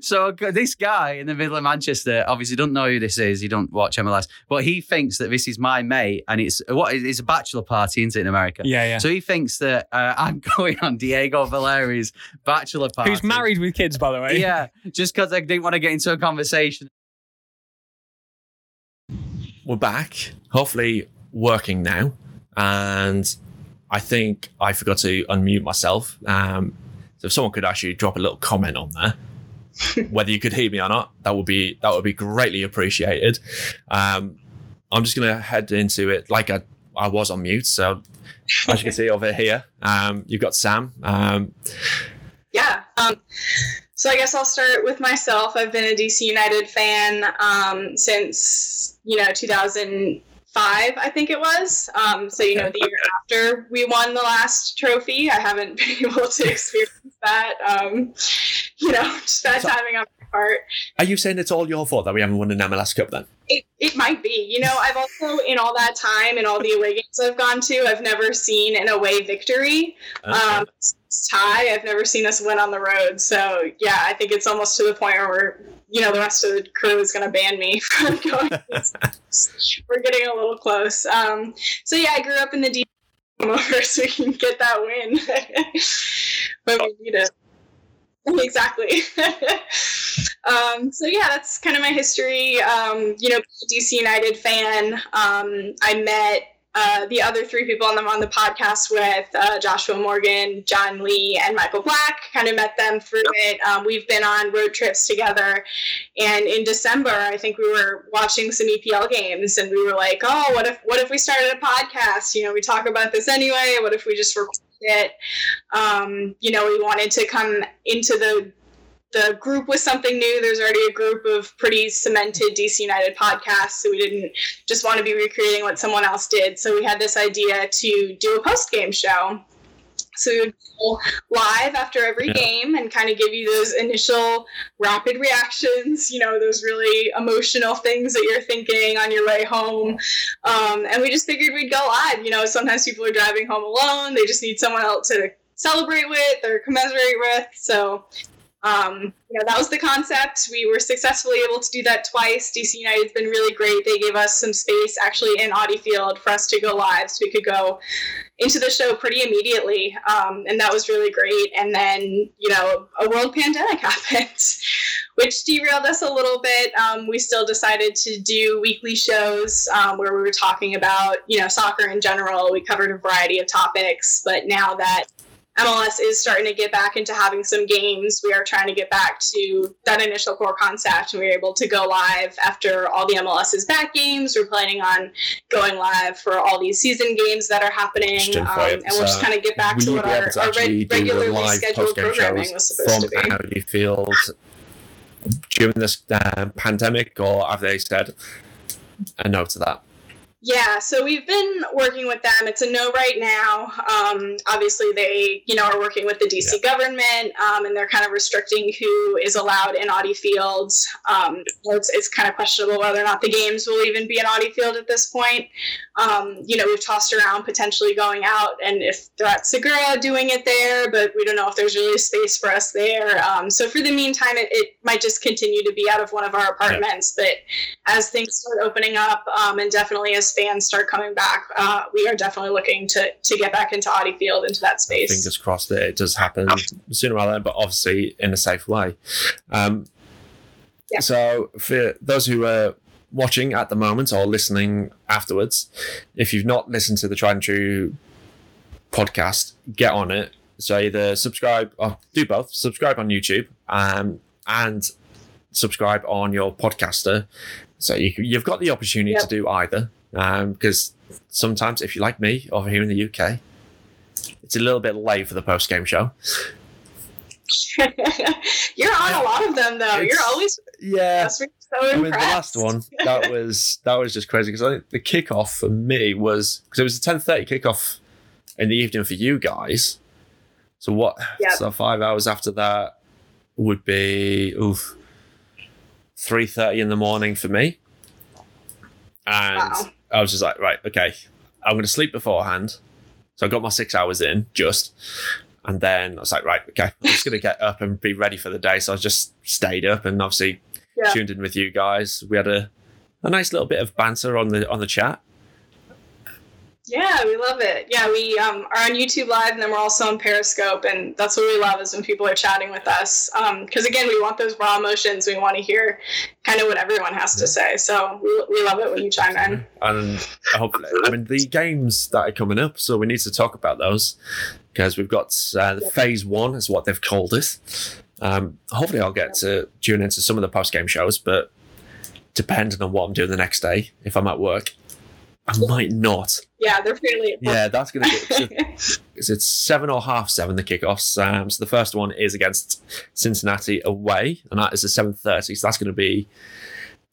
Speaker 3: so this guy in the middle of Manchester obviously don't know who this is. He don't watch MLS, but he thinks that this is my mate, and it's what it's a bachelor party, isn't it, in America?
Speaker 4: Yeah, yeah.
Speaker 3: So he thinks that uh, I'm going on Diego Valeri's bachelor party,
Speaker 4: who's married with kids, by the way.
Speaker 3: Yeah, just because I didn't want to get into a conversation.
Speaker 1: We're back, hopefully working now, and I think I forgot to unmute myself. Um, so if someone could actually drop a little comment on there, whether you could hear me or not, that would be that would be greatly appreciated. Um, I'm just gonna head into it like I I was on mute. So as you can see over here, um, you've got Sam. Um,
Speaker 5: yeah. Um, so I guess I'll start with myself. I've been a DC United fan um, since you know 2000 five, I think it was. Um, so you know, the year after we won the last trophy, I haven't been able to experience that. Um, you know, just bad so, timing on my part.
Speaker 1: Are you saying it's all your fault that we haven't won an MLS Cup then?
Speaker 5: It, it might be. You know, I've also in all that time and all the away games I've gone to, I've never seen an away victory. Okay. Um, tie. I've never seen us win on the road. So yeah, I think it's almost to the point where we're you know the rest of the crew is going to ban me from going. We're getting a little close. Um, so yeah, I grew up in the D over so we can get that win when we need it. Exactly. um, so yeah, that's kind of my history. Um, you know, DC United fan. Um, I met uh, the other three people on the, on the podcast with uh, Joshua Morgan, John Lee, and Michael Black. Kind of met them through it. Um, we've been on road trips together, and in December, I think we were watching some EPL games, and we were like, "Oh, what if what if we started a podcast? You know, we talk about this anyway. What if we just record it?" Um, you know, we wanted to come into the the group was something new. There's already a group of pretty cemented DC United podcasts, so we didn't just want to be recreating what someone else did. So we had this idea to do a post game show. So we would go live after every
Speaker 1: Yeah.
Speaker 5: game and kind of give you those initial rapid reactions, you know, those really emotional things that you're thinking on your way home. Um, and we just figured we'd go live. You know, sometimes people are driving home alone, they just need someone else to celebrate with or commiserate with. So um, you know, that was the concept. We were successfully able to do that twice. DC United's been really great. They gave us some space actually in Audi Field for us to go live, so we could go into the show pretty immediately, um, and that was really great. And then, you know, a world pandemic happened, which derailed us a little bit. Um, we still decided to do weekly shows um, where we were talking about, you know, soccer in general. We covered a variety of topics, but now that MLS is starting to get back into having some games. We are trying to get back to that initial core concept, and we were able to go live after all the MLS's back games. We're planning on going live for all these season games that are happening, um, and we'll just kind of get back to what our, our reg- regularly scheduled programming was supposed
Speaker 1: from
Speaker 5: to be?
Speaker 1: Audi Field during this um, pandemic, or have they said a no to that?
Speaker 5: Yeah, so we've been working with them. It's a no right now. Um, obviously, they, you know, are working with the DC government, um, and they're kind of restricting who is allowed in Audi Fields. Um, it's, it's kind of questionable whether or not the games will even be in Audi Field at this point. Um, you know, we've tossed around potentially going out, and if they're at Segra doing it there, but we don't know if there's really space for us there. Um, so for the meantime, it, it might just continue to be out of one of our apartments. But as things start opening up, um, and definitely as fans start coming back, uh, we are definitely looking to to get back into Audi Field into that space.
Speaker 1: Fingers crossed that it does happen sooner rather than, but obviously in a safe way. Um,
Speaker 5: Yeah.
Speaker 1: So, for those who are watching at the moment or listening afterwards, if you've not listened to the Tried and True podcast, get on it. So, either subscribe or do both subscribe on YouTube um, and subscribe on your podcaster. So, you, you've got the opportunity
Speaker 5: Yep.
Speaker 1: to do either. Um, because sometimes, if you're like me over here in the UK, it's a little bit late for the post game show.
Speaker 5: You're on a lot of them, though. You're always
Speaker 1: Yeah.
Speaker 5: so
Speaker 1: I mean, the last one that was that was just crazy because I think the kickoff for me was because it was a ten thirty kickoff in the evening for you guys. So what?
Speaker 5: Yep.
Speaker 1: So five hours after that would be oof three thirty in the morning for me, and
Speaker 5: Wow.
Speaker 1: I was just like, right, okay, I'm going to sleep beforehand. So I got my six hours in just. And then I was like, right, okay, I'm just going to get up and be ready for the day. So I just stayed up and obviously
Speaker 5: Yeah.
Speaker 1: tuned in with you guys. We had a, a nice little bit of banter on the on the chat.
Speaker 5: Yeah, we love it. Yeah, we um, are on YouTube Live, and then we're also on Periscope, and that's what we love is when people are chatting with us. Because again, we want those raw emotions. We want to hear kind of what everyone has to say. So we, we love it when you chime in.
Speaker 1: And I hope, I mean, the games that are coming up, so we need to talk about those because we've got uh, the phase one, is what they've called it. Um, hopefully, I'll get to tune into some of the post game shows, but depending on what I'm doing the next day, if I'm at work, I might not.
Speaker 5: Yeah, they're fairly.
Speaker 1: Yeah, that's going to be. Is it's seven or half seven the kickoffs. Um, so the first one is against Cincinnati away, and that is at seven thirty. So that's going to be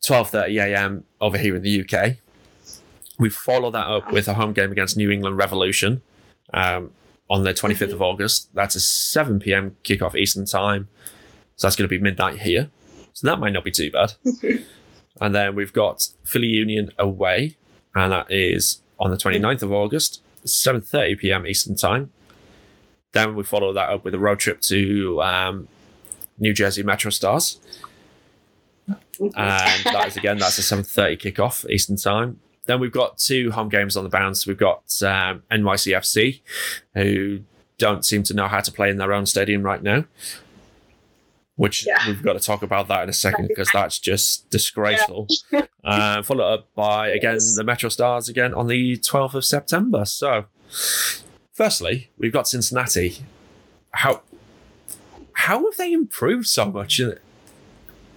Speaker 1: twelve thirty a.m. over here in the UK. We follow that up with a home game against New England Revolution um, on the twenty fifth of August. That's a seven p.m. kickoff Eastern time. So that's going to be midnight here. So that might not be too bad. and then we've got Philly Union away, and that is on the 29th of August, 7:30 p.m. Eastern Time. Then we follow that up with a road trip to um, New Jersey Metro Stars, and that is again that's a 7:30 kickoff Eastern Time. Then we've got two home games on the bounce. We've got um, NYCFC, who don't seem to know how to play in their own stadium right now. Which
Speaker 5: Yeah.
Speaker 1: we've got to talk about that in a second because that's just disgraceful. uh, followed up by again
Speaker 5: Yes.
Speaker 1: the Metro Stars again on the 12th of September. So, firstly, we've got Cincinnati. How how have they improved so much?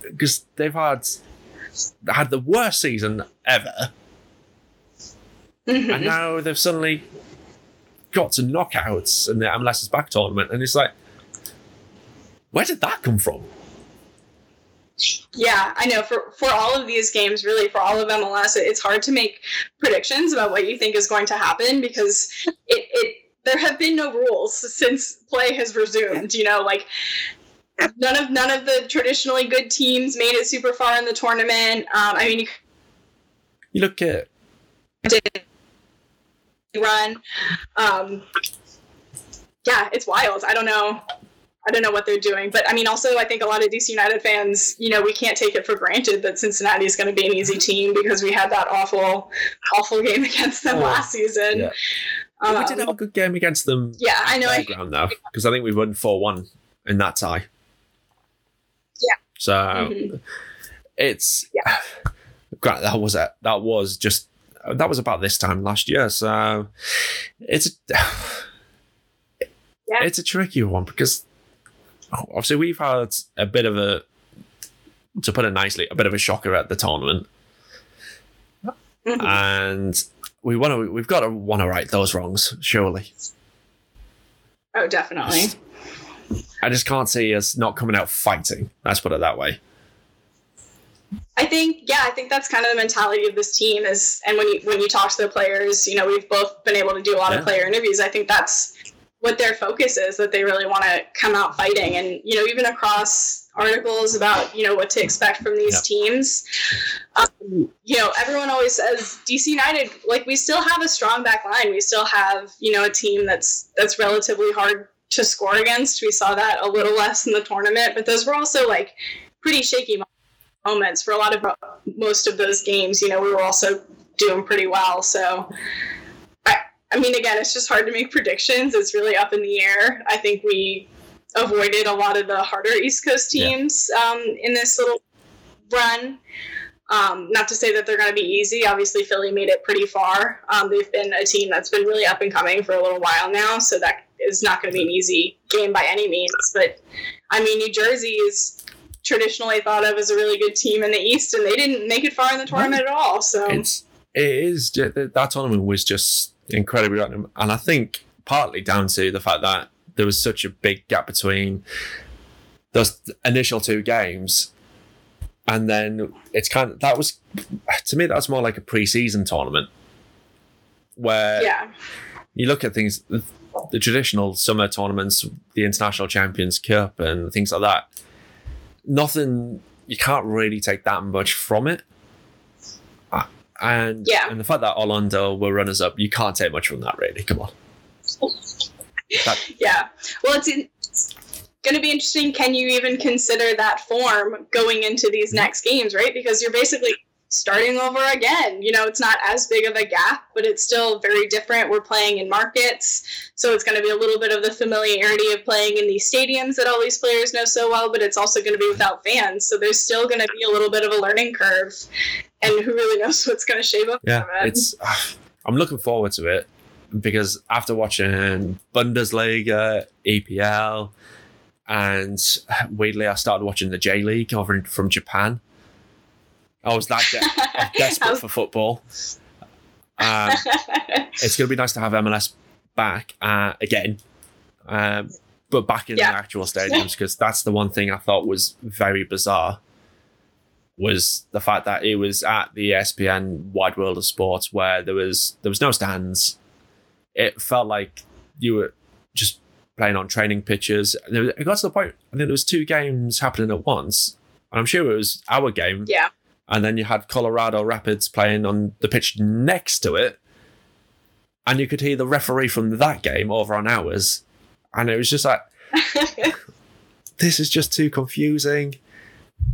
Speaker 1: Because they've had had the worst season ever,
Speaker 5: Mhm.
Speaker 1: and now they've suddenly got to knockouts in the MLS's back tournament, and it's like, where did that come from?
Speaker 5: Yeah, I know. For for all of these games, really, for all of MLS, it- it's hard to make predictions about what you think is going to happen because it, it there have been no rules since play has resumed. You know, like none of none of the traditionally good teams made it super far in the tournament. Um, I mean, you
Speaker 1: You look at
Speaker 5: run. Um, yeah, it's wild. I don't know. I don't know what they're doing, but I mean, also, I think a lot of DC United fans, you know, we can't take it for granted that Cincinnati is going to be an easy team because we had that awful, awful game against them
Speaker 1: Oh,
Speaker 5: last season.
Speaker 1: yeah.
Speaker 5: Um,
Speaker 1: we did have a good game against them
Speaker 5: yeah, I know. I,
Speaker 1: background though, because I think we won four one in that tie.
Speaker 5: Yeah.
Speaker 1: So
Speaker 5: Mhm.
Speaker 1: it's
Speaker 5: Yeah.
Speaker 1: that was it. That was just that was about this time last year. So it's
Speaker 5: Yeah.
Speaker 1: it's a tricky one because obviously we've had a bit of a to put it nicely, a bit of a shocker at the tournament
Speaker 5: Mhm.
Speaker 1: and we want to we've got to want to right those wrongs surely
Speaker 5: oh, definitely.
Speaker 1: i just can't see us not coming out fighting let's put it that way
Speaker 5: I think, yeah, I think that's kind of the mentality of this team is, and when you when you talk to the players, you know, we've both been able to do a lot
Speaker 1: Yeah.
Speaker 5: of player interviews. I think that's what their focus is that they really want to come out fighting, and you know, even across articles about you know what to expect from these teams, um, you know, everyone always says DC United, like we still have a strong back line, we still have you know a team that's that's relatively hard to score against. We saw that a little less in the tournament, but those were also like pretty shaky moments for a lot of most of those games. You know, we were also doing pretty well. So, I, mean, again, it's just hard to make predictions. It's really up in the air. I think we avoided a lot of the harder East Coast
Speaker 1: Yeah.
Speaker 5: teams um, in this little run. Um, not to say that they're going to be easy. Obviously, Philly made it pretty far. Um, they've been a team that's been really up and coming for a little while now, so that is not going to be an easy game by any means. But I mean, New Jersey is traditionally thought of as a really good team in the East, and they didn't make it far in the tournament at all. So
Speaker 1: it's it is that tournament was just incredibly random and i think partly down to the fact that there was such a big gap between those initial two games and then it's kind of that was to me that's more like a pre-season tournament where
Speaker 5: yeah,
Speaker 1: you look at things the traditional summer tournaments the international champions cup and things like that nothing you can't really take that much from it and
Speaker 5: Yeah.
Speaker 1: and the fact that orlando were runners up you can't take much from that really come on That-
Speaker 5: yeah. Well, it's in, going to be interesting. Can you even consider that form going into these mm-hmm. next games, right? Because you're basically starting over again. You know, it's not as big of a gap, but it's still very different. We're playing in markets, so it's going to be a little bit of the familiarity of playing in these stadiums that all these players know so well, but it's also going to be without fans. So there's still going to be a little bit of a learning curve. And who really knows what's going to shape up
Speaker 1: yeah
Speaker 5: from it.
Speaker 1: it's i'm looking forward to it because after watching bundesliga epl and weirdly i started watching the j league over from japan i was that de- desperate for football um, it's going to be nice to have MLS back uh, again, um, but back in
Speaker 5: Yeah.
Speaker 1: the actual stadiums because that's the one thing I thought was very bizarre was the fact that it was at the ESPN Wide World of Sports where there was there was no stands. It felt like you were just playing on training pitches. And it got to the point. I think there was two games happening at once, and I'm sure it was our game
Speaker 5: yeah.
Speaker 1: and then you had Colorado Rapids playing on the pitch next to it, and you could hear the referee from that game over on ours, and it was just like this is just too confusing.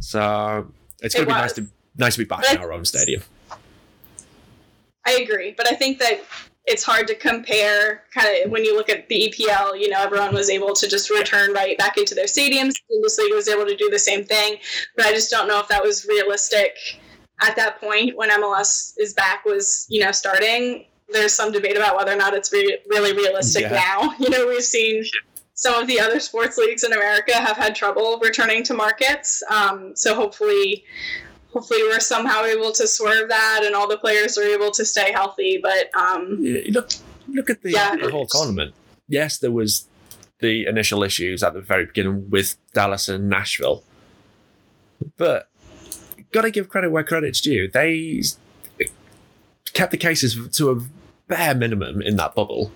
Speaker 1: So it's
Speaker 5: It
Speaker 1: gonna be nice to nice to be back
Speaker 5: But
Speaker 1: in our own stadium.
Speaker 5: I agree, but I think that it's hard to compare kind of when you look at the EPL, you know, everyone was able to just return right back into their stadiums. This league was able to do the same thing, but I just don't know if that was realistic at that point when MLS is back was, you know, starting. There's some debate about whether or not it's re- really realistic
Speaker 1: Yeah.
Speaker 5: now. You know, we've seen some of the other sports leagues in America have had trouble returning to markets. Um, so hopefully, hopefully we're somehow able to swerve that and all the players are able to stay healthy. But um,
Speaker 1: You you look look at the,
Speaker 5: Yeah.
Speaker 1: the whole tournament. Yes, there was the initial issues at the very beginning with Dallas and Nashville, but got to give credit where credit's due. They kept the cases to a bare minimum in that bubble.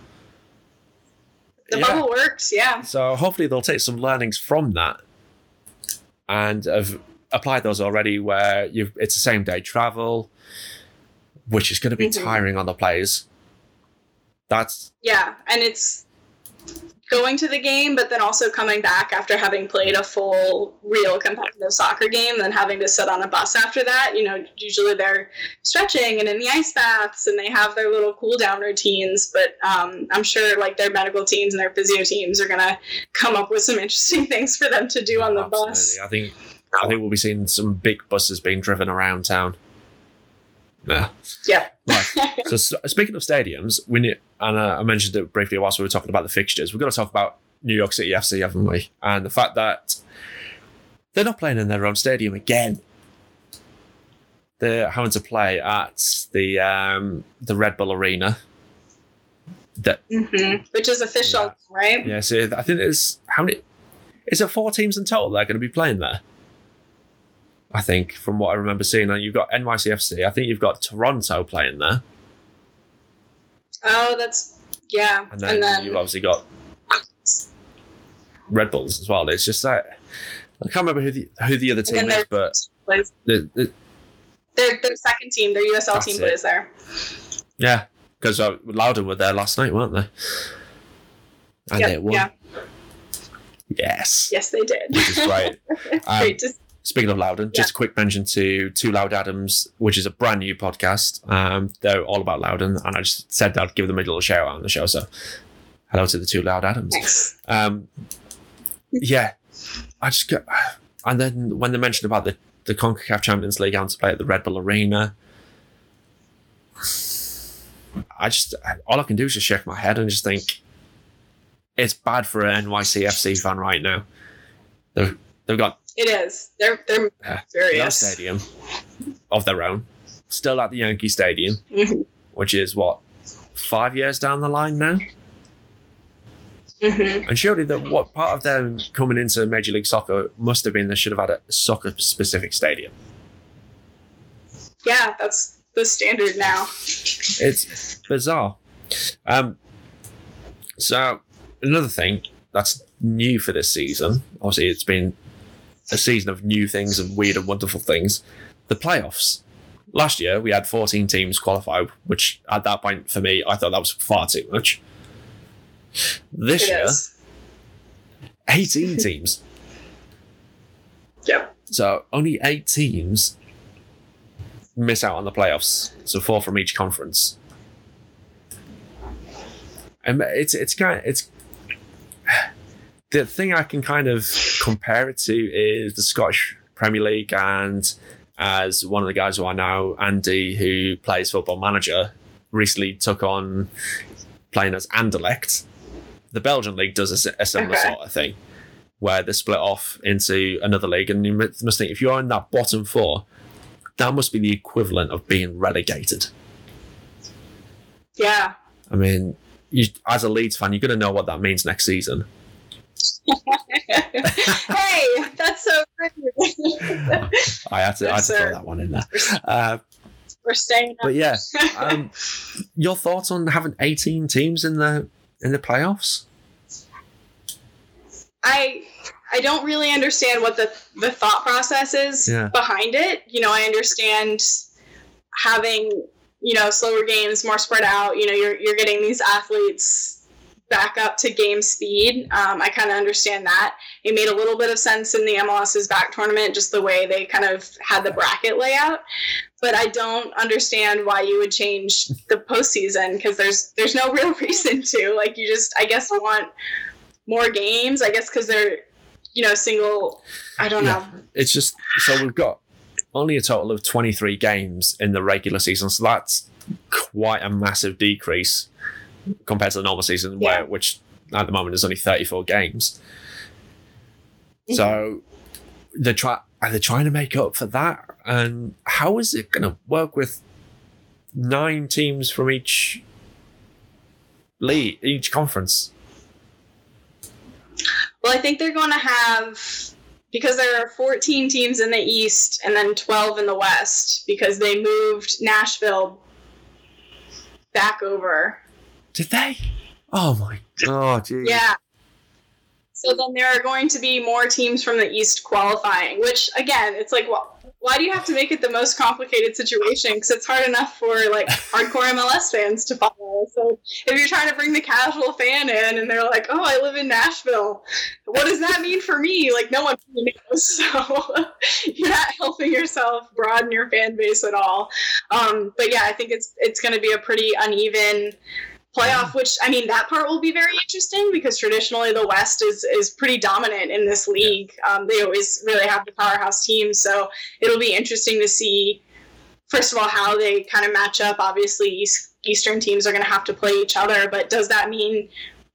Speaker 5: The
Speaker 1: Yeah.
Speaker 5: bubble works, yeah.
Speaker 1: So hopefully they'll take some learnings from that and have applied those already where you it's the same day travel, which is going to be
Speaker 5: Mhm.
Speaker 1: tiring on the players. That's
Speaker 5: Yeah, and it's going to the game, but then also coming back after having played a full, real competitive soccer game, then having to sit on a bus after that. You know, usually they're stretching and in the ice baths, and they have their little cool down routines. But um, I'm sure like their medical teams and their physio teams are gonna come up with some interesting things for them to do on the bus.
Speaker 1: Absolutely. I think I think we'll be seeing some big buses being driven around town. Yeah.
Speaker 5: Yeah.
Speaker 1: Right. So speaking of stadiums, we need, and uh, I mentioned it briefly whilst we were talking about the fixtures. We're going to talk about New York City FC, haven't we? And the fact that they're not playing in their own stadium again. They're having to play at the um, the Red Bull Arena. That
Speaker 5: hmm Which is official,
Speaker 1: Yeah.
Speaker 5: right?
Speaker 1: yeah, so I think it's how many? Is it four teams in total that are going to be playing there? I think from what I remember seeing, and you've got NYCFC. I think you've got Toronto playing there,
Speaker 5: Oh, that's yeah.
Speaker 1: and then, you've obviously got Red Bulls as well. It's just that I can't remember who the who the other team is, but the, the,
Speaker 5: their their second team, their USL team
Speaker 1: it.
Speaker 5: plays there.
Speaker 1: yeah, because uh, Loudoun were there last night, weren't they? And
Speaker 5: Yep,
Speaker 1: they won.
Speaker 5: yeah.
Speaker 1: Yes,
Speaker 5: Yes, they did.
Speaker 1: which is great. Um,
Speaker 5: Great to
Speaker 1: Speaking of Loudoun, just a quick mention to Two Loud Adams, which is a brand new podcast. Um, they're all about Loudoun, and I just said I'd give them a little shout out on the show. So, hello to the Two Loud Adams.
Speaker 5: Thanks.
Speaker 1: Um, yeah, I just got, and then when they mentioned about the the Concacaf Champions League having to play at the Red Bull Arena, I just all I can do is just shake my head and just think it's bad for an NYCFC fan right now. They've they've got
Speaker 5: It is. They're they're
Speaker 1: Yeah. no stadium of their own, still at the Yankee Stadium,
Speaker 5: Mhm.
Speaker 1: which is what five years down the line now.
Speaker 5: Mhm.
Speaker 1: And surely that what part of them coming into Major League Soccer must have been they should have had a soccer specific stadium.
Speaker 5: Yeah, that's the standard now.
Speaker 1: It's bizarre. Um, so another thing that's new for this season, obviously it's been a season of new things and weird and wonderful things. The playoffs. Last year we had 14 teams qualify, which at that point for me I thought that was far too much. This
Speaker 5: It
Speaker 1: year,
Speaker 5: is.
Speaker 1: 18 teams.
Speaker 5: Yep.
Speaker 1: So only eight teams miss out on the playoffs. So four from each conference. And it's it's kind of, it's the thing I can kind of compare it to is the Scottish Premier League and as one of the guys who I know, Andy, who plays football manager, recently took on playing as Anderlecht. The Belgian league does a, a similar
Speaker 5: Okay.
Speaker 1: sort of thing where they split off into another league. And you must think if you're in that bottom four, that must be the equivalent of being relegated.
Speaker 5: Yeah.
Speaker 1: I mean, you, as a Leeds fan, you're going to know what that means next season.
Speaker 5: Hey, that's so rude.
Speaker 1: I had to, I had to
Speaker 5: Yes,
Speaker 1: throw that one in there. Uh,
Speaker 5: We're staying up.
Speaker 1: but yeah, um, your thoughts on having 18 teams in the in the playoffs?
Speaker 5: I I don't really understand what the the thought process is
Speaker 1: Yeah.
Speaker 5: behind it. You know, I understand having you know slower games, more spread out. You know, you're you're getting these athletes back up to game speed. Um, I kind of understand that. It made a little bit of sense in the MLS's back tournament, just the way they kind of had the bracket layout. But I don't understand why you would change the postseason because there's there's no real reason to. Like you just, I guess, want more games. I guess because they're, you know, single. I don't
Speaker 1: Yeah.
Speaker 5: know.
Speaker 1: It's just so we've got only a total of 23 games in the regular season, so that's quite a massive decrease compared to the normal season,
Speaker 5: Yeah.
Speaker 1: where which at the moment is only 34 games. Mm-hmm. So they're try are they trying to make up for that? And how is it going to work with nine teams from each league, each conference?
Speaker 5: Well, I think they're going to have because there are 14 teams in the East and then 12 in the West because they moved Nashville back over.
Speaker 1: Did they? Oh my god! geez.
Speaker 5: Yeah. So then there are going to be more teams from the East qualifying, which again, it's like, well, why do you have to make it the most complicated situation? Because it's hard enough for like hardcore MLS fans to follow. So if you're trying to bring the casual fan in and they're like, oh, I live in Nashville, what does that mean for me? Like, no one really knows. So you're not helping yourself broaden your fan base at all. Um, but yeah, I think it's it's going to be a pretty uneven playoff which i mean that part will be very interesting because traditionally the west is is pretty dominant in this league. Um, they always really have the powerhouse teams so it'll be interesting to see first of all how they kind of match up. Obviously East, eastern teams are going to have to play each other but does that mean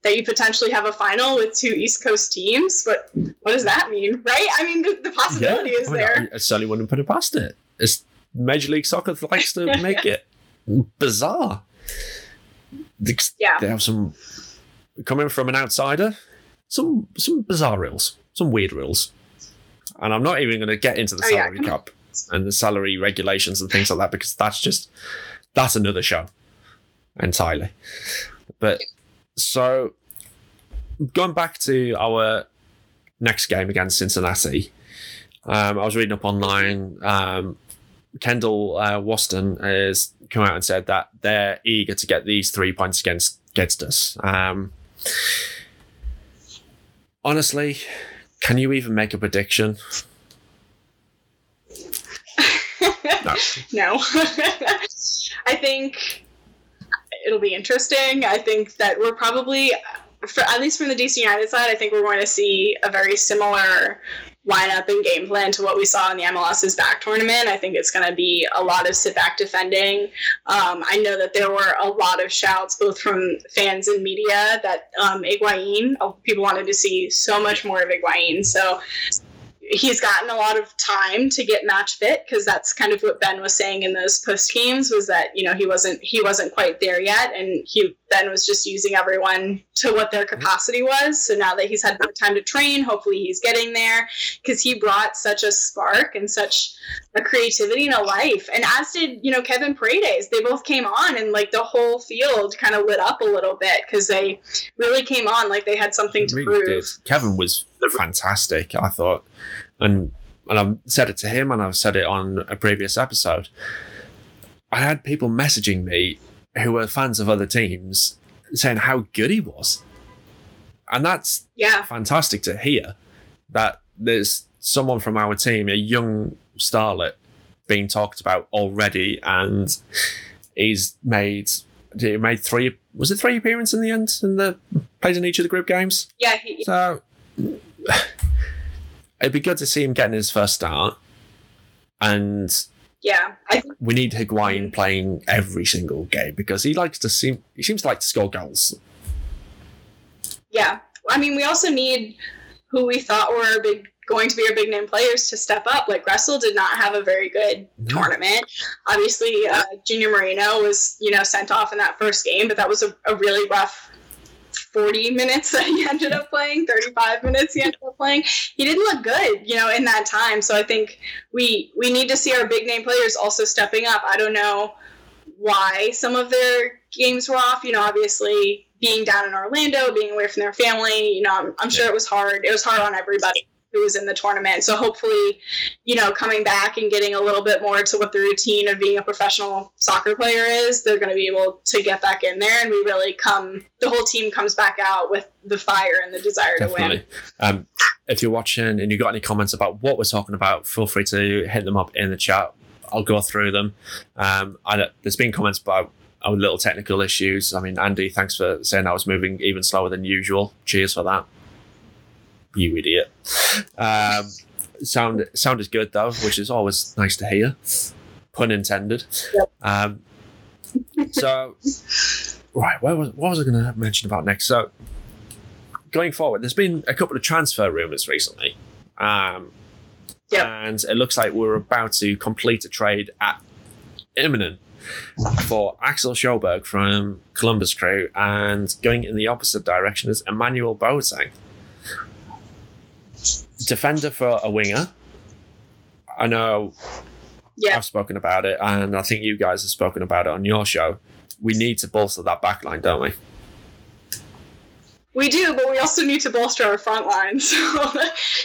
Speaker 5: that you potentially have a final with two east coast teams? But what does that mean right? I mean the, the possibility is
Speaker 1: I mean,
Speaker 5: there.
Speaker 1: I, I certainly wouldn't put it past it. It's Major League Soccer likes to make it bizarre. They,
Speaker 5: Yeah.
Speaker 1: they have some coming from an outsider, some some bizarre rules, some weird rules, and I'm not even going to get into the
Speaker 5: Oh, yeah.
Speaker 1: salary cap and the salary regulations and things like that because that's just that's another show entirely. But so going back to our next game against Cincinnati, um, I was reading up online. Um, Kendall uh, Waston has come out and said that they're eager to get these three points against against us. Um, honestly, can you even make a prediction? No.
Speaker 5: no. I think it'll be interesting. I think that we're probably, for, at least from the DC United side, I think we're going to see a very similar lineup and game plan to what we saw in the MLS's back tournament. I think it's going to be a lot of sit back defending. Um, I know that there were a lot of shouts, both from fans and media, that um, Higuain, uh, people wanted to see so much more of Higuain. So he's gotten a lot of time to get match fit because that's kind of what Ben was saying in those post games was that you know he wasn't he wasn't quite there yet and he Ben was just using everyone to what their mm-hmm. capacity was. So now that he's had more time to train hopefully he's getting there because he brought such a spark and such a creativity and a life. And as did you know Kevin Paredes. They both came on and like the whole field kind of lit up a little bit because they really came on like they had something to
Speaker 1: Really
Speaker 5: prove.
Speaker 1: did. Kevin was fantastic, I thought, and and I've said it to him, and I've said it on a previous episode. I had people messaging me who were fans of other teams saying how good he was, and that's
Speaker 5: yeah
Speaker 1: fantastic to hear. That there's someone from our team, a young starlet, being talked about already, and he's made he made three. Was it three appearances in the end? In the played in each of the group games.
Speaker 5: yeah he,
Speaker 1: So it'd be good to see him getting his first start. And
Speaker 5: yeah think
Speaker 1: we need Higuain playing every single game because he likes to seem he seems to like to score goals.
Speaker 5: Yeah. I mean, we also need who we thought were big going to be our big name players to step up. Like Gressel did not have a very good
Speaker 1: No.
Speaker 5: tournament. Obviously, uh, Junior Moreno was you know sent off in that first game, but that was a, a really rough. 40 minutes that he ended up playing 35 minutes he ended up playing he didn't look good you know in that time so i think we we need to see our big name players also stepping up i don't know why some of their games were off. You know, obviously being down in Orlando, being away from their family. You know, I'm, I'm sure it was hard. It was hard on everybody. Who was in the tournament. So hopefully, you know, coming back and getting a little bit more to what the routine of being a professional soccer player is, they're going to be able to get back in there, and we really come. The whole team comes back out with the fire and the desire
Speaker 1: Definitely.
Speaker 5: to win.
Speaker 1: Um, if you're watching and you've got any comments about what we're talking about, feel free to hit them up in the chat. I'll go through them. Um, I, there's been comments about our little technical issues. I mean, Andy, thanks for saying I was moving even slower than usual. Cheers for that. You idiot. Um, sound sound is good though, which is always nice to hear. Pun intended.
Speaker 5: Yep.
Speaker 1: Um, so, right, what was, what was I going to mention about next? So, going forward, there's been a couple of transfer rumors recently. Um,
Speaker 5: Yep.
Speaker 1: And it looks like we're about to complete a trade at imminent for Axel Sjöberg from Columbus Crew and going in the opposite direction is Emmanuel Boateng. Defender for a winger. I know
Speaker 5: Yeah.
Speaker 1: I've spoken about it, and I think you guys have spoken about it on your show. We need to bolster that back line, don't we?
Speaker 5: We do, but we also need to bolster our front line. So,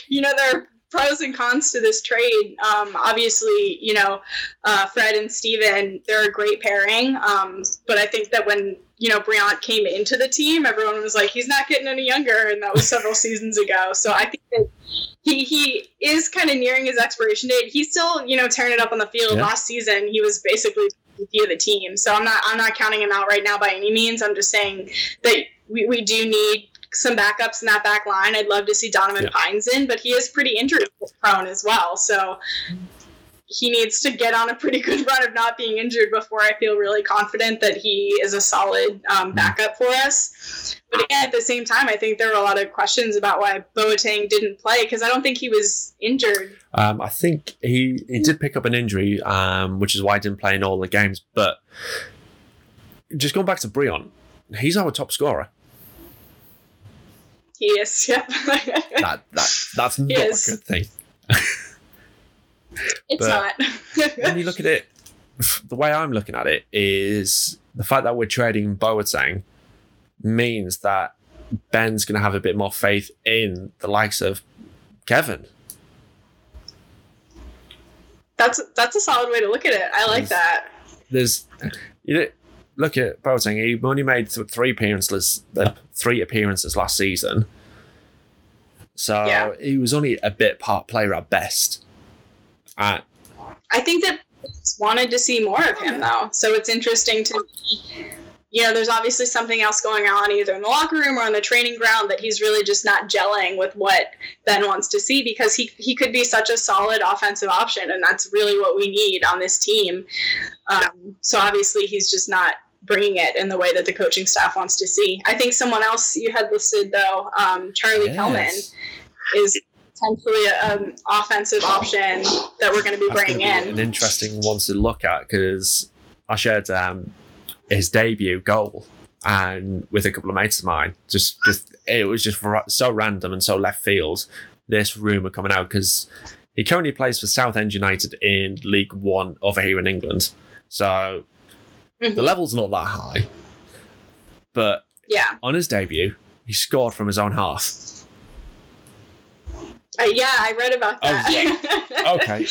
Speaker 5: you know, there are pros and cons to this trade. Um, obviously, you know, uh, Fred and Steven, they're a great pairing. Um, but I think that when, you know, Brillant came into the team, everyone was like, he's not getting any younger. And that was several seasons ago. So I think that he, he is kind of nearing his expiration date. He's still, you know, tearing it up on the field.
Speaker 1: Yeah.
Speaker 5: Last season, he was basically MVP of the team. So I'm not, I'm not counting him out right now by any means. I'm just saying that we, we do need some backups in that back line. I'd love to see Donovan
Speaker 1: Yeah.
Speaker 5: Pines in, but he is pretty injury prone as well. So he needs to get on a pretty good run of not being injured before I feel really confident that he is a solid um, backup for us. But again, at the same time, I think there were a lot of questions about why Boateng didn't play because I don't think he was injured.
Speaker 1: Um, I think he, he did pick up an injury, um, which is why he didn't play in all the games. But just going back to Brillant, he's our top scorer.
Speaker 5: He is, yep.
Speaker 1: That, that That's not
Speaker 5: Yes.
Speaker 1: a good thing.
Speaker 5: it's
Speaker 1: But-
Speaker 5: not.
Speaker 1: when you look at it, the way I'm looking at it is the fact that we're trading Boateng means that Ben's going to have a bit more faith in the likes of Kevin.
Speaker 5: that's that's a solid way to look at it. I like
Speaker 1: Yes.
Speaker 5: that.
Speaker 1: There's, you know, look at Boateng. He only made th- three appearances, uh, three appearances last season. So
Speaker 5: Yeah.
Speaker 1: he was only a bit part player at best. Uh,
Speaker 5: I think that wanted to see more of him though. So it's interesting to you know, there's obviously something else going on either in the locker room or on the training ground that he's really just not gelling with what Ben wants to see because he he could be such a solid offensive option and that's really what we need on this team. Um, so obviously he's just not bringing it in the way that the coaching staff wants to see. I think someone else you had listed though, um, Charlie Kelman is potentially an offensive option that we're going to be
Speaker 1: That's
Speaker 5: bringing
Speaker 1: be
Speaker 5: in.
Speaker 1: an interesting one to look at because I shared um, his debut goal and with a couple of mates of mine. Just, just it was just so random and so left field. This rumor coming out because he currently plays for Southend United in League One over here in England. So the
Speaker 5: Mhm.
Speaker 1: level's not that high, but
Speaker 5: Yeah,
Speaker 1: on his debut, he scored from his own half.
Speaker 5: Uh, yeah, I read about
Speaker 1: Oh,
Speaker 5: that.
Speaker 1: Okay,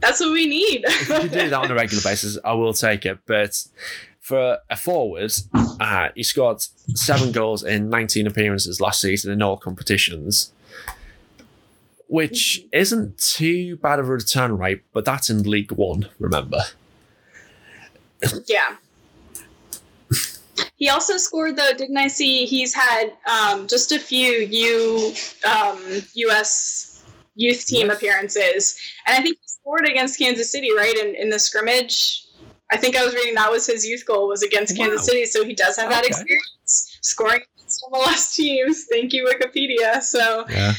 Speaker 5: That's what we need.
Speaker 1: if you do that on a regular basis, I will take it. But for a forward, uh, he scored seven goals in 19 appearances last season in all competitions, which isn't too bad of a return rate, but that's in League One, remember?
Speaker 5: yeah. He also scored though, didn't I see? He's had um, just a few U um, U.S. youth team
Speaker 1: Yes.
Speaker 5: appearances, and I think he scored against Kansas City, right in, in the scrimmage. I think I was reading that was his youth goal was against Kansas City, so he does have that experience scoring against MLS teams. Thank you, Wikipedia. So
Speaker 1: Yeah.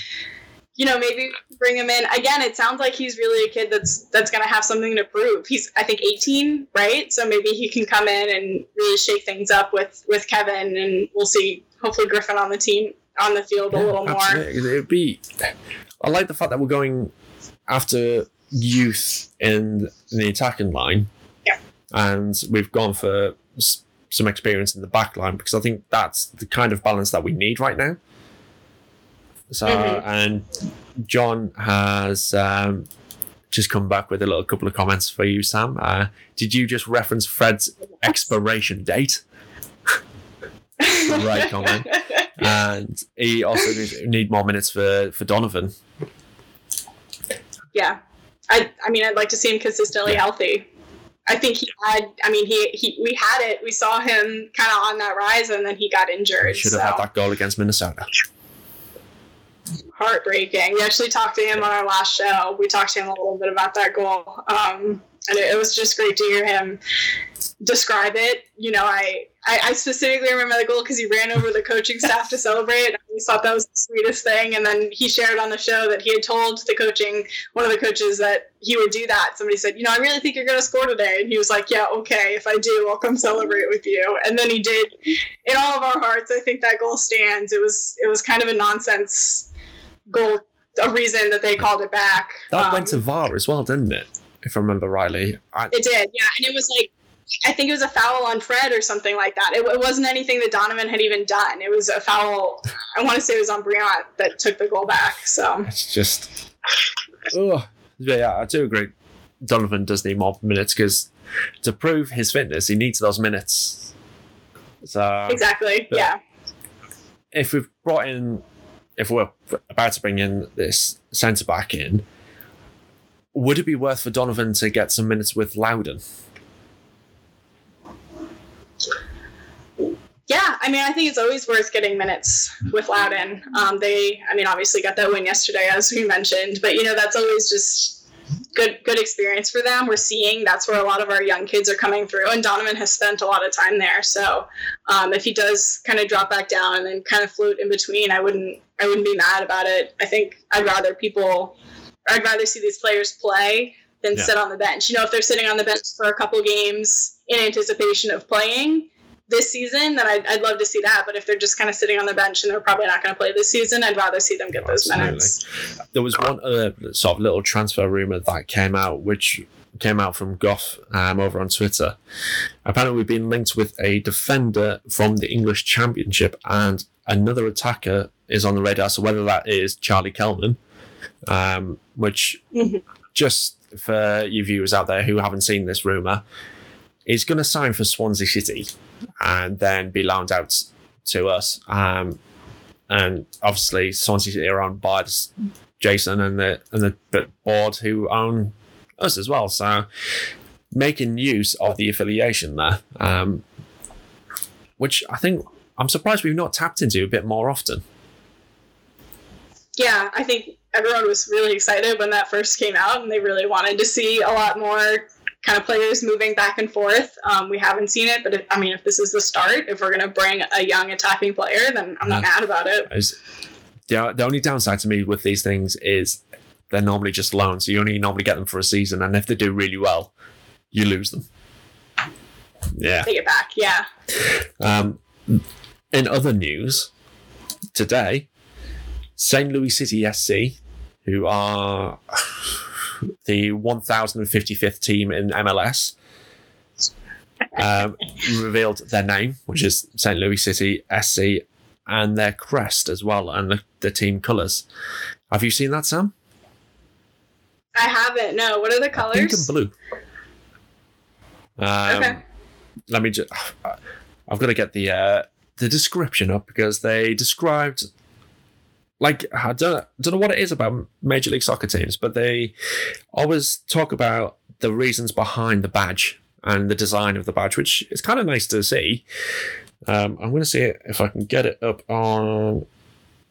Speaker 5: You know, maybe bring him in again. It sounds like he's really a kid that's that's going to have something to prove. He's, I think, 18, right? So maybe he can come in and really shake things up with with Kevin, and we'll see. Hopefully, Griffin on the team on the field a little more.
Speaker 1: It'd be. I like the fact that we're going after youth in, in the attacking line.
Speaker 5: Yeah.
Speaker 1: And we've gone for some experience in the back line because I think that's the kind of balance that we need right now. So
Speaker 5: Mhm.
Speaker 1: and John has um, just come back with a little couple of comments for you, Sam. Uh, did you just reference Fred's expiration date? Right comment. And he also needs- need more minutes for for Donovan.
Speaker 5: yeah. I I mean I'd like to see him consistently
Speaker 1: Yeah.
Speaker 5: healthy. I think he had I mean he, he we had it. We saw him kind of on that rise and then he got injured.
Speaker 1: Should have
Speaker 5: so.
Speaker 1: had that goal against Minnesota.
Speaker 5: Heartbreaking. We actually talked to him on our last show. We talked to him a little bit about that goal. Um, and it, it was just great to hear him describe it. You know, I, I, I specifically remember the goal because he ran over the coaching staff to celebrate. Just thought that was the sweetest thing. And then he shared on the show that he had told the coaching, one of the coaches, that he would do that. Somebody said, You know, I really think you're going to score today. And he was like, Yeah, okay. If I do, I'll come celebrate with you. And then he did. In all of our hearts, I think that goal stands. It was, it was kind of a nonsense goal a reason that they called it back.
Speaker 1: That
Speaker 5: Um,
Speaker 1: went to VAR as well, didn't it? If I remember rightly. I,
Speaker 5: It did, yeah, and it was like I think it was a foul on Fred or something like that. It, it wasn't anything that Donovan had even done. It was a foul. I want to say it was on Brillant that took the goal back. So
Speaker 1: it's just. Ugh. Yeah, I do agree. Donovan does need more minutes because to prove his fitness, he needs those minutes. So
Speaker 5: exactly, yeah.
Speaker 1: if we've brought in, if we're about to bring in this centre back in, would it be worth for Donovan to get some minutes with Loudoun?
Speaker 5: Yeah, I mean, I think it's always worth getting minutes with Loudoun. Um, they, I mean, obviously got that win yesterday, as we mentioned, but you know, that's always just good, good experience for them. We're seeing that's where a lot of our young kids are coming through, and Donovan has spent a lot of time there. So, um, if he does kind of drop back down and then kind of float in between, I wouldn't, I wouldn't be mad about it. I think I'd rather people, I'd rather see these players play than
Speaker 1: Yeah.
Speaker 5: sit on the bench. You know, if they're sitting on the bench for a couple games in anticipation of playing this season, then I'd, I'd love to see that. But if they're just kind of sitting on the bench and they're probably not going to play this season, I'd rather see them get those
Speaker 1: Absolutely.
Speaker 5: minutes.
Speaker 1: There was one other sort of little transfer rumor that came out, which came out from Goff um, over on Twitter. Apparently, we've been linked with a defender from the English Championship and another attacker is on the radar. So whether that is Charlie Kelman, um, which
Speaker 5: Mhm.
Speaker 1: just for you viewers out there who haven't seen this rumor, is going to sign for Swansea City and then be loaned out to us. Um, and obviously, Swansea City are owned by Jason and the and the board who own us as well. So making use of the affiliation there, um, which I think I'm surprised we've not tapped into a bit more often.
Speaker 5: Yeah, I think everyone was really excited when that first came out, and they really wanted to see a lot more kind of players moving back and forth. Um, we haven't seen it, but if, I mean, if this is the start, if we're going to bring a young attacking player, then I'm not mad about it.
Speaker 1: Is the the only downside to me with these things is they're normally just loans. So you only normally get them for a season, and if they do really well, you lose them. Yeah.
Speaker 5: Take it back, yeah.
Speaker 1: Um, in other news, today, St. Louis City SC, who are the 1055th team in MLS, um, revealed their name, which is St. Louis City SC, and their crest as well, and the, the team colours. Have you seen that, Sam?
Speaker 5: I haven't. No, what are the colors?
Speaker 1: Pink and blue. Um,
Speaker 5: Okay.
Speaker 1: Let me just. I've got to get the uh, the description up because they described. Like I don't don't know what it is about Major League Soccer teams, but they always talk about the reasons behind the badge and the design of the badge, which is kind of nice to see. Um, I'm going to see it if I can get it up on.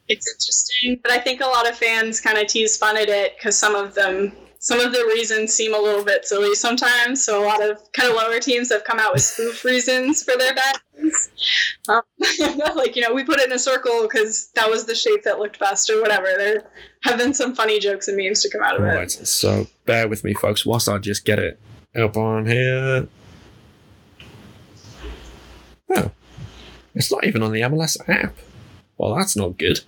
Speaker 5: It's interesting, but I think a lot of fans kind of tease fun at it because some of them, some of the reasons seem a little bit silly sometimes. So a lot of kind of lower teams have come out with spoof reasons for their badges. Um, like you know, we put it in a circle because that was the shape that looked best, or whatever. There have been some funny jokes and memes to come out of it.
Speaker 1: Right, so bear with me, folks, whilst I just get it up on here. Oh, it's not even on the MLS app. Well, that's not good.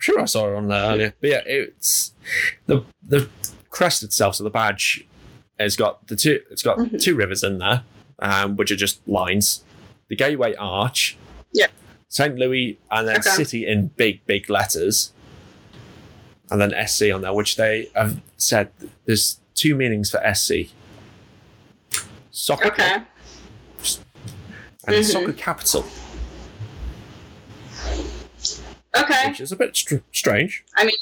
Speaker 1: I'm sure I saw it on there earlier, but yeah, it's the the crest itself. So the badge has got the two. It's got
Speaker 5: Mhm.
Speaker 1: two rivers in there, um, which are just lines. The gateway arch,
Speaker 5: Yeah.
Speaker 1: St. Louis and then
Speaker 5: Okay.
Speaker 1: City in big, big letters. And then SC on there, which they have said there's two meanings for SC. Soccer
Speaker 5: Okay.
Speaker 1: club and
Speaker 5: Mhm.
Speaker 1: soccer capital,
Speaker 5: Okay.
Speaker 1: which is a bit str- strange.
Speaker 5: I mean,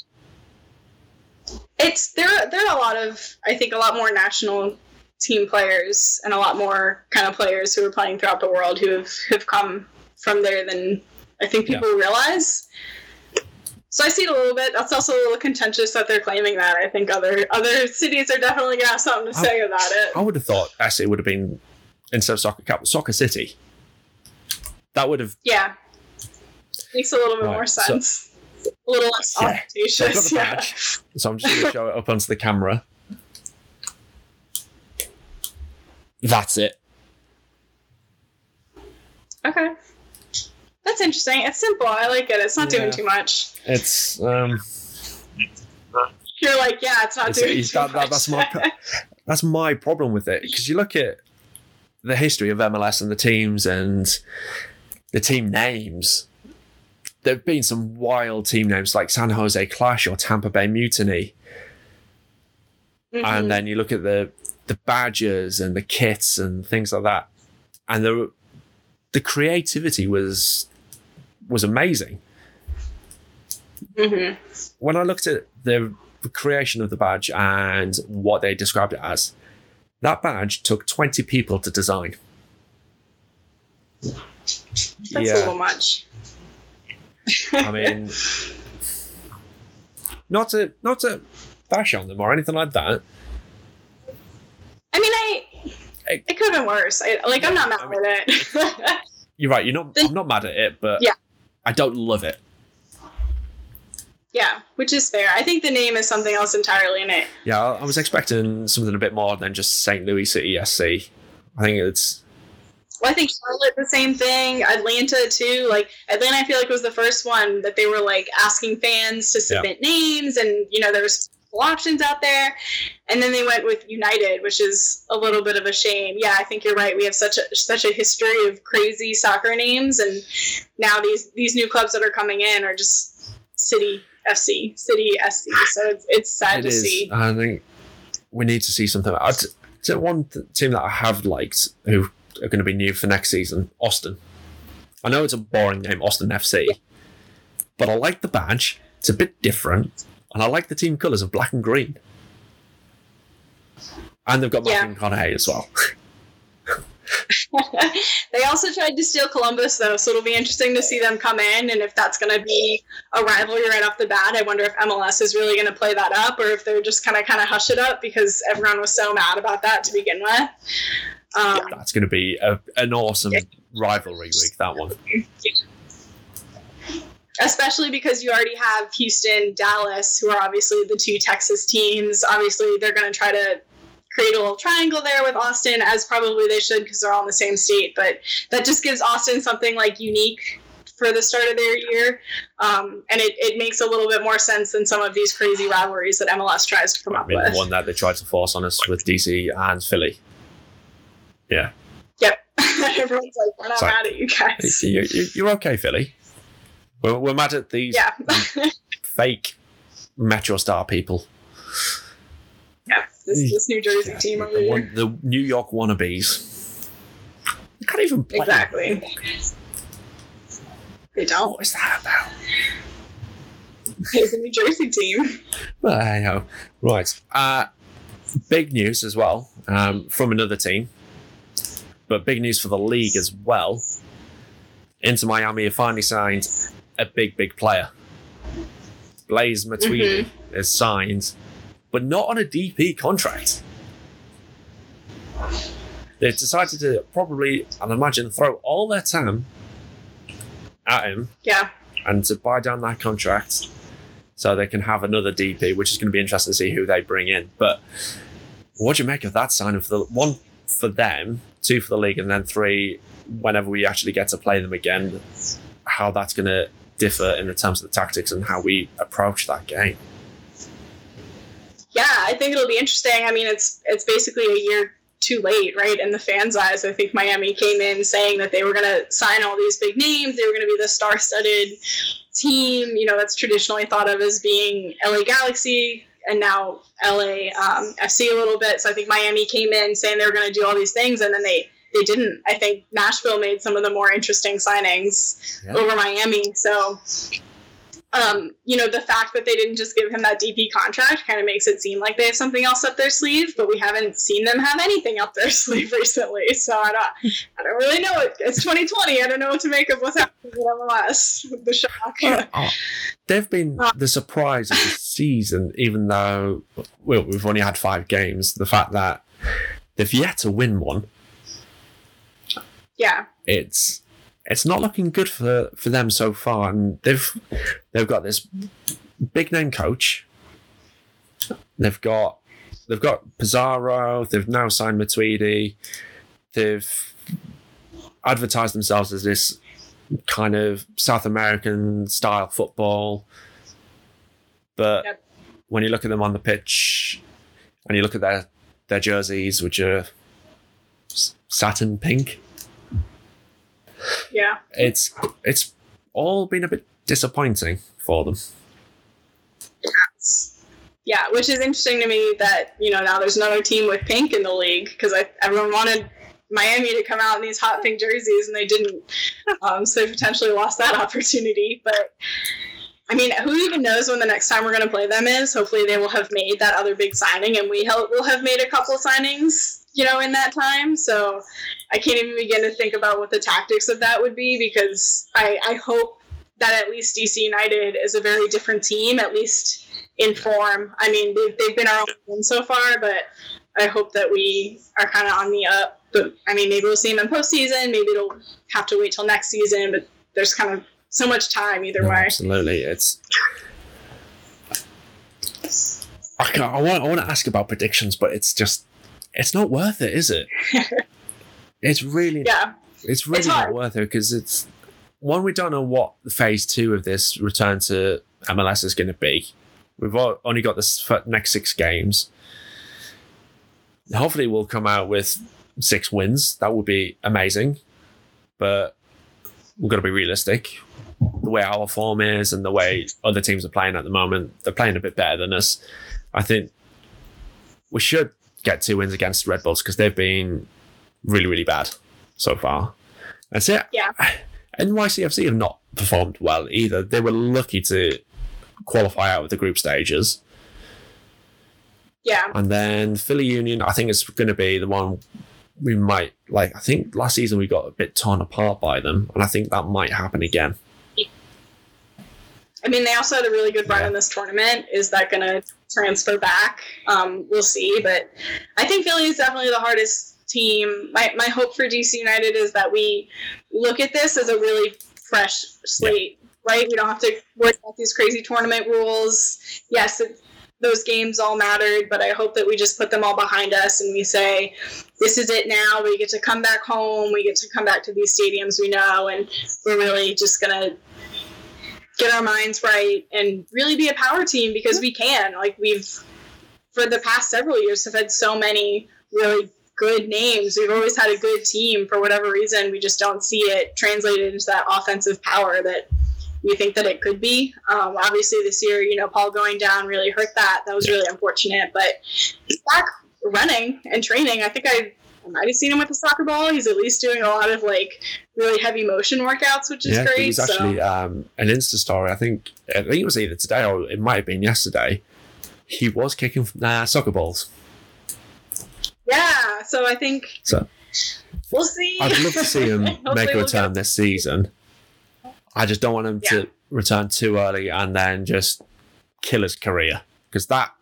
Speaker 5: it's there. There are a lot of, I think, a lot more national team players and a lot more kind of players who are playing throughout the world who have have come from there than I think people realize. So I see it a little bit. That's also a little contentious that they're claiming that. I think other other cities are definitely gonna have something to
Speaker 1: I-
Speaker 5: say about it.
Speaker 1: I would have thought SC would have been instead of soccer capital, soccer city. That would have
Speaker 5: Yeah, makes a little bit
Speaker 1: Right,
Speaker 5: more
Speaker 1: so-
Speaker 5: sense. a little less
Speaker 1: Yeah. So
Speaker 5: ostentatious.
Speaker 1: the
Speaker 5: Yeah.
Speaker 1: badge. So I'm just going to show it up onto the camera. That's it.
Speaker 5: Okay. That's interesting. It's simple. I like it. It's not
Speaker 1: Yeah.
Speaker 5: doing too much.
Speaker 1: It's um,
Speaker 5: You're like, yeah, it's not
Speaker 1: It's-
Speaker 5: doing
Speaker 1: it's-
Speaker 5: too
Speaker 1: that- that-
Speaker 5: much.
Speaker 1: that's my that's my problem with it because you look at the history of MLS and the teams and the team names. There've been some wild team names like San Jose Clash or Tampa Bay Mutiny,
Speaker 5: Mhm.
Speaker 1: and then you look at the the badges and the kits and things like that, and the the creativity was was amazing.
Speaker 5: Mhm.
Speaker 1: when I looked at the creation of the badge and what they described it as, that badge took 20 people to design.
Speaker 5: That's a little much.
Speaker 1: I mean, not to not to bash on them or anything like that.
Speaker 5: I mean, I
Speaker 1: It-
Speaker 5: it could have been worse. I, like, I'm not mad
Speaker 1: I mean-
Speaker 5: at it.
Speaker 1: You're right. You're not. I'm not mad at it, but
Speaker 5: Yeah.
Speaker 1: I don't love it.
Speaker 5: yeah, which is fair. I think the name is something else entirely in it.
Speaker 1: Yeah, I I was expecting something a bit more than just St. Louis City SC. I think it's
Speaker 5: Well, I think Charlotte the same thing. Atlanta too. Like Atlanta, I feel like was the first one that they were like asking fans to submit names, and you know there was options out there. And then they went with United, which is a little bit of a shame. Yeah, I think you're right. We have such a such a history of crazy soccer names, and now these these new clubs that are coming in are just City FC, City SC. So it's it's sad
Speaker 1: It
Speaker 5: to
Speaker 1: is.
Speaker 5: see.
Speaker 1: I think we need to see something. I t- t- one th- team that I have liked who are going to be new for next season, Austin. I know it's a boring name, Austin FC, but I like the badge. It's a bit different, and I like the team colours of black and green. And they've got
Speaker 5: Yeah.
Speaker 1: Matthew McConaughey as well.
Speaker 5: they also tried to steal Columbus, though, so it'll be interesting to see them come in and if that's going to be a rivalry right off the bat. I wonder if MLS is really going to play that up or if they're just kind of kind of hush it up because everyone was so mad about that to begin with. Um,
Speaker 1: That's going to be a, an awesome rivalry week. That one.
Speaker 5: especially because you already have Houston, Dallas, who are obviously the two Texas teams. Obviously, they're going to try to create a little triangle there with Austin, as probably they should because they're all in the same state. But that just gives Austin something like unique for the start of their year, um, and it, it makes a little bit more sense than some of these crazy rivalries that MLS tries to come
Speaker 1: I
Speaker 5: up with.
Speaker 1: the one that they tried to force on us with DC and Philly. Yeah.
Speaker 5: Yep, everyone's like, "We're not mad at you guys."
Speaker 1: You, you, you're okay, Philly. We're, we're mad at these
Speaker 5: Yeah,
Speaker 1: fake Metro Star people.
Speaker 5: yeah. This, this New Jersey team over
Speaker 1: The,
Speaker 5: here.
Speaker 1: the New York wannabes. They can't even play.
Speaker 5: Exactly. They don't.
Speaker 1: What is that about?
Speaker 5: It's a New Jersey team.
Speaker 1: Well, I know. Right. Uh, big news as well um, from another team, but big news for the league as well. Inter Miami have finally signed a big, big player. Blaise mm-hmm. Matuidi is signed, but not on a DP contract. They've decided to probably, and imagine, throw all their time at him
Speaker 5: Yeah.
Speaker 1: and to buy down that contract so they can have another DP, which is going to be interesting to see who they bring in. But what do you make of that signing for the one for them, two for the league, and then three whenever we actually get to play them again? How that's going to differ in the terms of the tactics and how we approach that game.
Speaker 5: Yeah, I think it'll be interesting. I mean, it's it's basically a year too late, right? In the fans' eyes, I think Miami came in saying that they were going to sign all these big names. They were going to be the star-studded team. You know, that's traditionally thought of as being LA Galaxy and now LA um, FC a little bit. So I think Miami came in saying they were going to do all these things, and then they they didn't. I think Nashville made some of the more interesting signings
Speaker 1: Yeah.
Speaker 5: over Miami. So um, you know, the fact that they didn't just give him that DP contract kind of makes it seem like they have something else up their sleeve, but we haven't seen them have anything up their sleeve recently. So I don't, I don't really know. It. It's 2020. I don't know what to make of what's happening with MLS. The shock.
Speaker 1: Oh, they've been uh. the surprise of the season, even though well, we've only had five games. The fact that they've yet to win one,
Speaker 5: Yeah,
Speaker 1: it's it's not looking good for for them so far. And they've they've got this big name coach. They've got they've got Pizarro. They've now signed Matuidi. They've advertised themselves as this kind of South American style football. But
Speaker 5: Yep.
Speaker 1: when you look at them on the pitch and you look at their their jerseys, which are satin pink,
Speaker 5: yeah.
Speaker 1: it's it's all been a bit disappointing for them. Yes.
Speaker 5: Yeah, which is interesting to me that you know now there's another team with pink in the league because everyone wanted Miami to come out in these hot pink jerseys and they didn't, um, so they potentially lost that opportunity. But I mean, who even knows when the next time we're going to play them is? Hopefully, they will have made that other big signing, and we will have made a couple signings, you know, in that time. So I can't even begin to think about what the tactics of that would be because I, I hope that at least DC United is a very different team, at least in form. I mean, they've, they've been our own so far, but I hope that we are kind of on the up. But I mean, maybe we'll see them in postseason. Maybe it'll have to wait till next season. But there's kind of so much time either
Speaker 1: No,
Speaker 5: way.
Speaker 1: absolutely, it's. I, can't, I want I want to ask about predictions, but it's just it's not worth it, is it? it's really
Speaker 5: Yeah,
Speaker 1: it's really
Speaker 5: It's
Speaker 1: not worth it because it's one we don't know what the phase two of this return to MLS is going to be. We've all, only got this next six games. Hopefully, we'll come out with six wins. That would be amazing, but we've got to be realistic. The way our form is and the way other teams are playing at the moment, they're playing a bit better than us. I think we should get two wins against Red Bulls because they've been really, really bad so far. That's it.
Speaker 5: Yeah.
Speaker 1: NYCFC have not performed well either. They were lucky to qualify out of the group stages.
Speaker 5: yeah,
Speaker 1: And then Philly Union, I think it's going to be the one we might like. I think last season we got a bit torn apart by them, and I think that might happen again.
Speaker 5: I mean, they also had a really good run in this tournament. Is that going to transfer back? Um, we'll see. But I think Philly is definitely the hardest team. My, my hope for DC United is that we look at this as a really fresh slate, right? We don't have to worry about these crazy tournament rules. Yes, it, those games all mattered, but I hope that we just put them all behind us and we say, this is it now. We get to come back home. We get to come back to these stadiums we know, and we're really just going to get our minds right and really be a power team because we can. Like we've for the past several years have had so many really good names. We've always had a good team for whatever reason. We just don't see it translated into that offensive power that we think that it could be. Um, obviously, this year, you know, Paul going down really hurt that. That was really unfortunate. But he's back running and training. I think I, I might have seen him with the soccer ball. He's at least doing a lot of like really heavy motion workouts, which is
Speaker 1: yeah,
Speaker 5: great. so-
Speaker 1: actually um, an Insta story. I think I think it was either today or it might have been yesterday. He was kicking uh, soccer balls.
Speaker 5: Yeah, so I think
Speaker 1: So
Speaker 5: we'll see.
Speaker 1: I'd love to see him make a
Speaker 5: we'll
Speaker 1: return this season. I just don't want him
Speaker 5: Yeah.
Speaker 1: to return too early and then just kill his career because that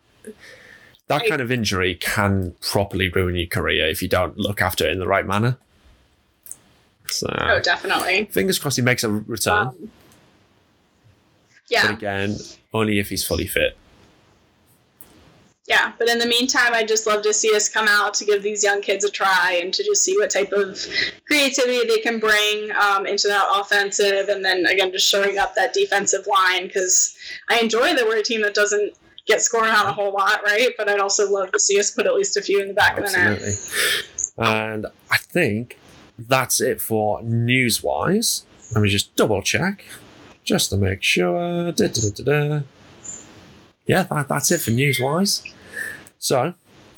Speaker 1: that kind of injury can properly ruin your career if you don't look after it in the right manner. So
Speaker 5: Oh, definitely.
Speaker 1: fingers crossed he makes a return,
Speaker 5: Um,
Speaker 1: but
Speaker 5: yeah,
Speaker 1: again, only if he's fully fit.
Speaker 5: yeah. But in the meantime, I'd just love to see us come out to give these young kids a try and to just see what type of creativity they can bring um, into that offensive, and then again, just showing up that defensive line because I enjoy that we're a team that doesn't get scored on a whole lot, right? But I'd also love to see us put at least a few in the back of the net.
Speaker 1: Absolutely. And I think that's it for news wise. Let me just double check just to make sure. Da, da, da, Yeah, that, that's it for news wise. So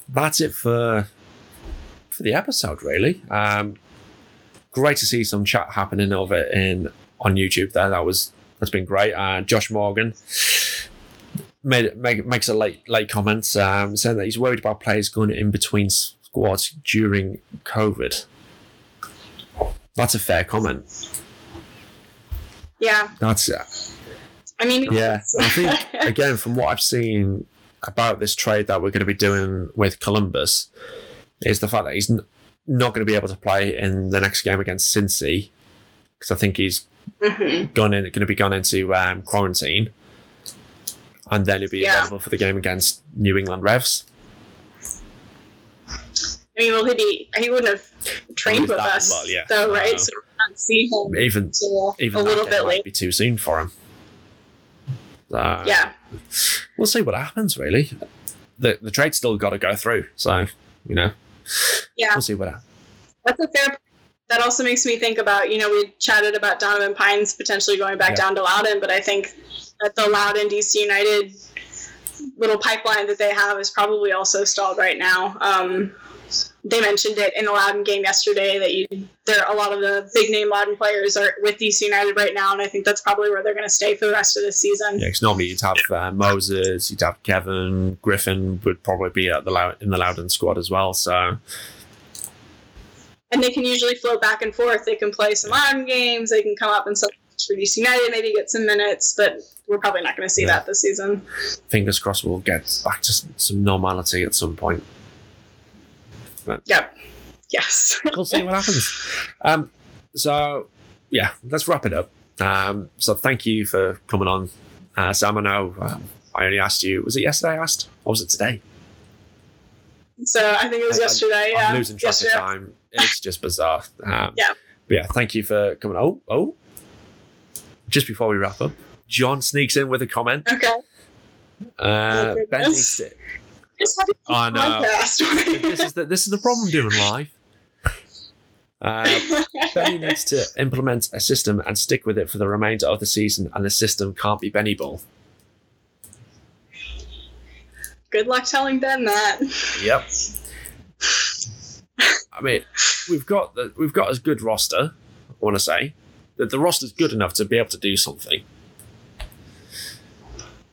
Speaker 1: that's it for for the episode, really. Um, great to see some chat happening over in on YouTube. There, that was that's been great. Uh, Josh Morgan made make, makes a late late comments um, saying that he's worried about players going in between squads during COVID. That's a fair comment.
Speaker 5: Yeah.
Speaker 1: That's uh,
Speaker 5: I mean,
Speaker 1: yeah. I think again from what I've seen about this trade that we're going to be doing with Columbus is the fact that he's n- not going to be able to play in the next game against Cincy because I think he's
Speaker 5: Mhm.
Speaker 1: gone in, going to be gone into um, quarantine, and then he'll be
Speaker 5: Yeah.
Speaker 1: available for the game against New England Revs.
Speaker 5: I mean, will he'd be? He wouldn't have trained with
Speaker 1: That-
Speaker 5: us,
Speaker 1: well, yeah.
Speaker 5: though, right?
Speaker 1: Uh,
Speaker 5: So we'll not see him
Speaker 1: Even even
Speaker 5: a little bit late.
Speaker 1: be too soon for him. Uh,
Speaker 5: Yeah.
Speaker 1: we'll see what happens. Really, the the trade's still got to go through, so you know,
Speaker 5: Yeah.
Speaker 1: we'll see what happens.
Speaker 5: That's a fair. That also makes me think about, you know, we chatted about Donovan Pines potentially going back
Speaker 1: Yeah.
Speaker 5: down to Loudoun, but I think that the Loudoun DC United little pipeline that they have is probably also stalled right now. Um, they mentioned it in the Loudoun game yesterday that you there a lot of the big name Loudoun players are with DC United right now, and I think that's probably where they're going to stay for the rest of the season.
Speaker 1: Yeah, because normally you'd have uh, Moses, you'd have Kevin, Griffin would probably be at the Lou- in the Loudoun squad as well. So
Speaker 5: and they can usually float back and forth. They can play some Loudoun games. They can come up and sub for DC United, maybe get some minutes, but we're probably not going to see
Speaker 1: Yeah.
Speaker 5: that this season.
Speaker 1: fingers crossed we'll get back to some normality at some point.
Speaker 5: Yep. Yes.
Speaker 1: we'll see what happens. Um, so yeah, let's wrap it up. Um, so thank you for coming on, uh, Sam. I know um, I only asked you. Was it yesterday? I asked, or was it today?
Speaker 5: so I think it was
Speaker 1: I- I-
Speaker 5: yesterday. yeah.
Speaker 1: Losing track
Speaker 5: yesterday.
Speaker 1: of time. It's just bizarre. Um,
Speaker 5: Yeah.
Speaker 1: But yeah, thank you for coming. Oh, oh. Just before we wrap up, John sneaks in with a comment.
Speaker 5: Okay.
Speaker 1: Uh,
Speaker 5: Oh,
Speaker 1: ben
Speaker 5: goodness.
Speaker 1: needs to,
Speaker 5: Just have a
Speaker 1: I know. this is the this is the problem doing live. Uh, Benny needs to implement a system and stick with it for the remainder of the season, and the system can't be Benny Ball.
Speaker 5: Good luck telling Ben that.
Speaker 1: Yep. I mean, we've got the, we've got a good roster. I want to say that the roster's good enough to be able to do something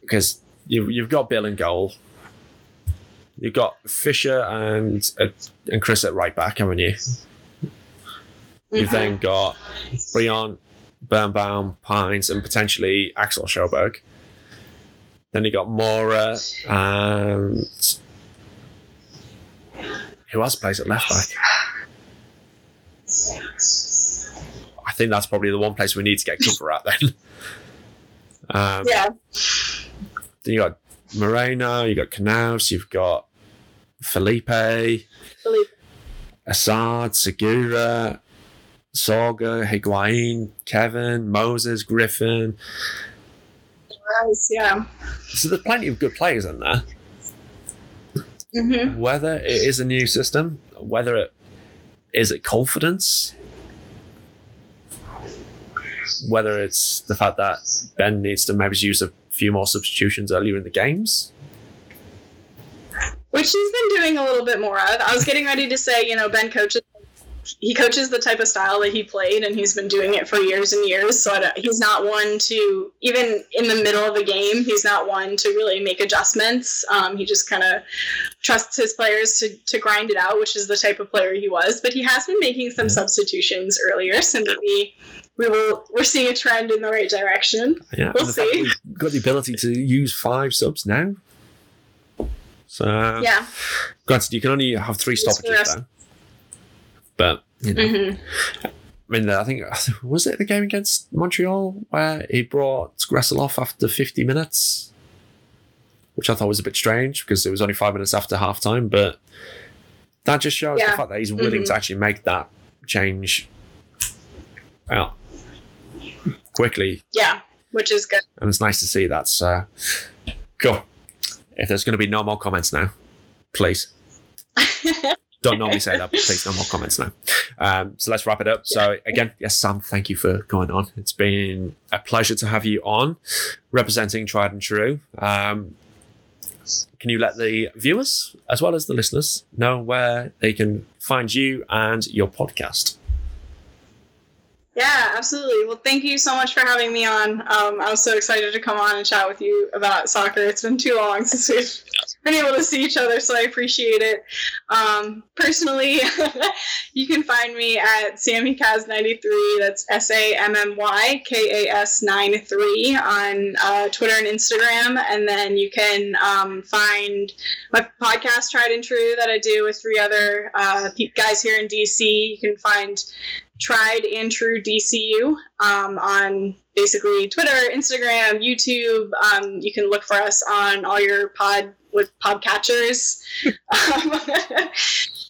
Speaker 1: because you you've got Bill and goal. You've got Fisher and uh, and Chris at right back, haven't you? You've then got Brillant, Birnbaum, Pines, and potentially Axel Sjöberg. Then you got Mora and who else plays at left back? I think that's probably the one place we need to get cover at then. Um,
Speaker 5: yeah.
Speaker 1: Then you got Moreno, you got Knaus, you've got Felipe,
Speaker 5: Believe.
Speaker 1: Asad, Segura, Sorga, Higuain, Kevin, Moses, Griffin.
Speaker 5: Nice, Yeah.
Speaker 1: So there's plenty of good players in there.
Speaker 5: hmm
Speaker 1: Whether it is a new system, whether it is it confidence, whether it's the fact that Ben needs to maybe use a few more substitutions earlier in the games.
Speaker 5: Which he's been doing a little bit more of. I was getting ready to say, you know, Ben coaches. He coaches the type of style that he played, and he's been doing it for years and years. So I don't, he's not one to even in the middle of a game. He's not one to really make adjustments. Um, he just kind of trusts his players to, to grind it out, which is the type of player he was. But he has been making some substitutions earlier, so maybe we will. We're seeing a trend in the right direction.
Speaker 1: Yeah,
Speaker 5: We'll
Speaker 1: and the fact that
Speaker 5: see.
Speaker 1: Got the ability to use five subs now. So,
Speaker 5: Yeah.
Speaker 1: granted, you can only have three stoppages though. But you know,
Speaker 5: hmm
Speaker 1: I mean, I think was it the game against Montreal where he brought Gressel off after 50 minutes, which I thought was a bit strange because it was only five minutes after half time. But that just shows
Speaker 5: Yeah.
Speaker 1: the fact that he's willing
Speaker 5: Mhm.
Speaker 1: to actually make that change well, quickly.
Speaker 5: Yeah. Which is good.
Speaker 1: And it's nice to see that. So, cool. If there's going to be no more comments now, please. don't normally say that, but please no more comments now. Um, so let's wrap it up. So again, yes, Sam, thank you for going on. It's been a pleasure to have you on, representing Tried and True. Um, can you let the viewers as well as the listeners know where they can find you and your podcast?
Speaker 5: Yeah, absolutely. Well, thank you so much for having me on. Um, I was so excited to come on and chat with you about soccer. It's been too long since we've been able to see each other, so I appreciate it. Um, personally, you can find me at SammyKas93. That's S A M M Y K A S 93 on uh, Twitter and Instagram. And then you can um, find my podcast, Tried and True, that I do with three other uh, guys here in DC. You can find tried and true DCU um, on basically Twitter, Instagram, YouTube. Um, you can look for us on all your pod with podcatchers. um,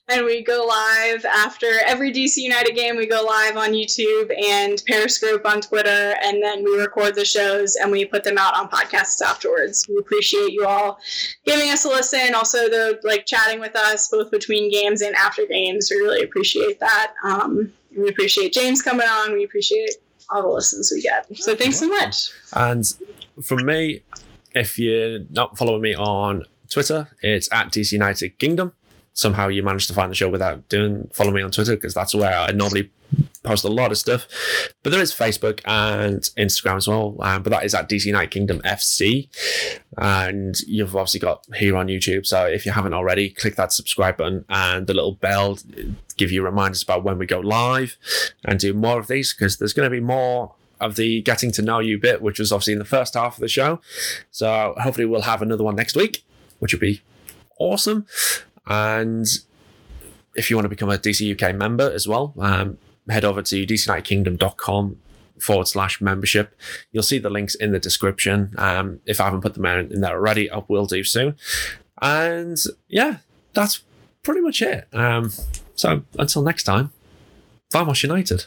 Speaker 5: and we go live after every DC United game. We go live on YouTube and Periscope on Twitter, and then we record the shows and we put them out on podcasts afterwards. We appreciate you all giving us a listen. Also, the like chatting with us both between games and after games. We really appreciate that. Um, we appreciate James coming on. We appreciate all the listens we get. So thanks so much.
Speaker 1: And from me, if you're not following me on Twitter, it's at DC United Kingdom. Somehow you managed to find the show without doing follow me on Twitter because that's where I normally post a lot of stuff. But there is Facebook and Instagram as well. Um, but that is at DC United Kingdom FC. And you've obviously got here on YouTube. So if you haven't already, click that subscribe button and the little bell give you reminders about when we go live and do more of these because there's going to be more of the getting to know you bit, which was obviously in the first half of the show. So hopefully we'll have another one next week, which would be awesome. And if you want to become a DC UK member as well, um, head over to dcunitedkingdom.com forward slash membership. You'll see the links in the description. Um, if I haven't put them in there already, I will do soon. And yeah, that's pretty much it. Um, so until next time, Vamos United.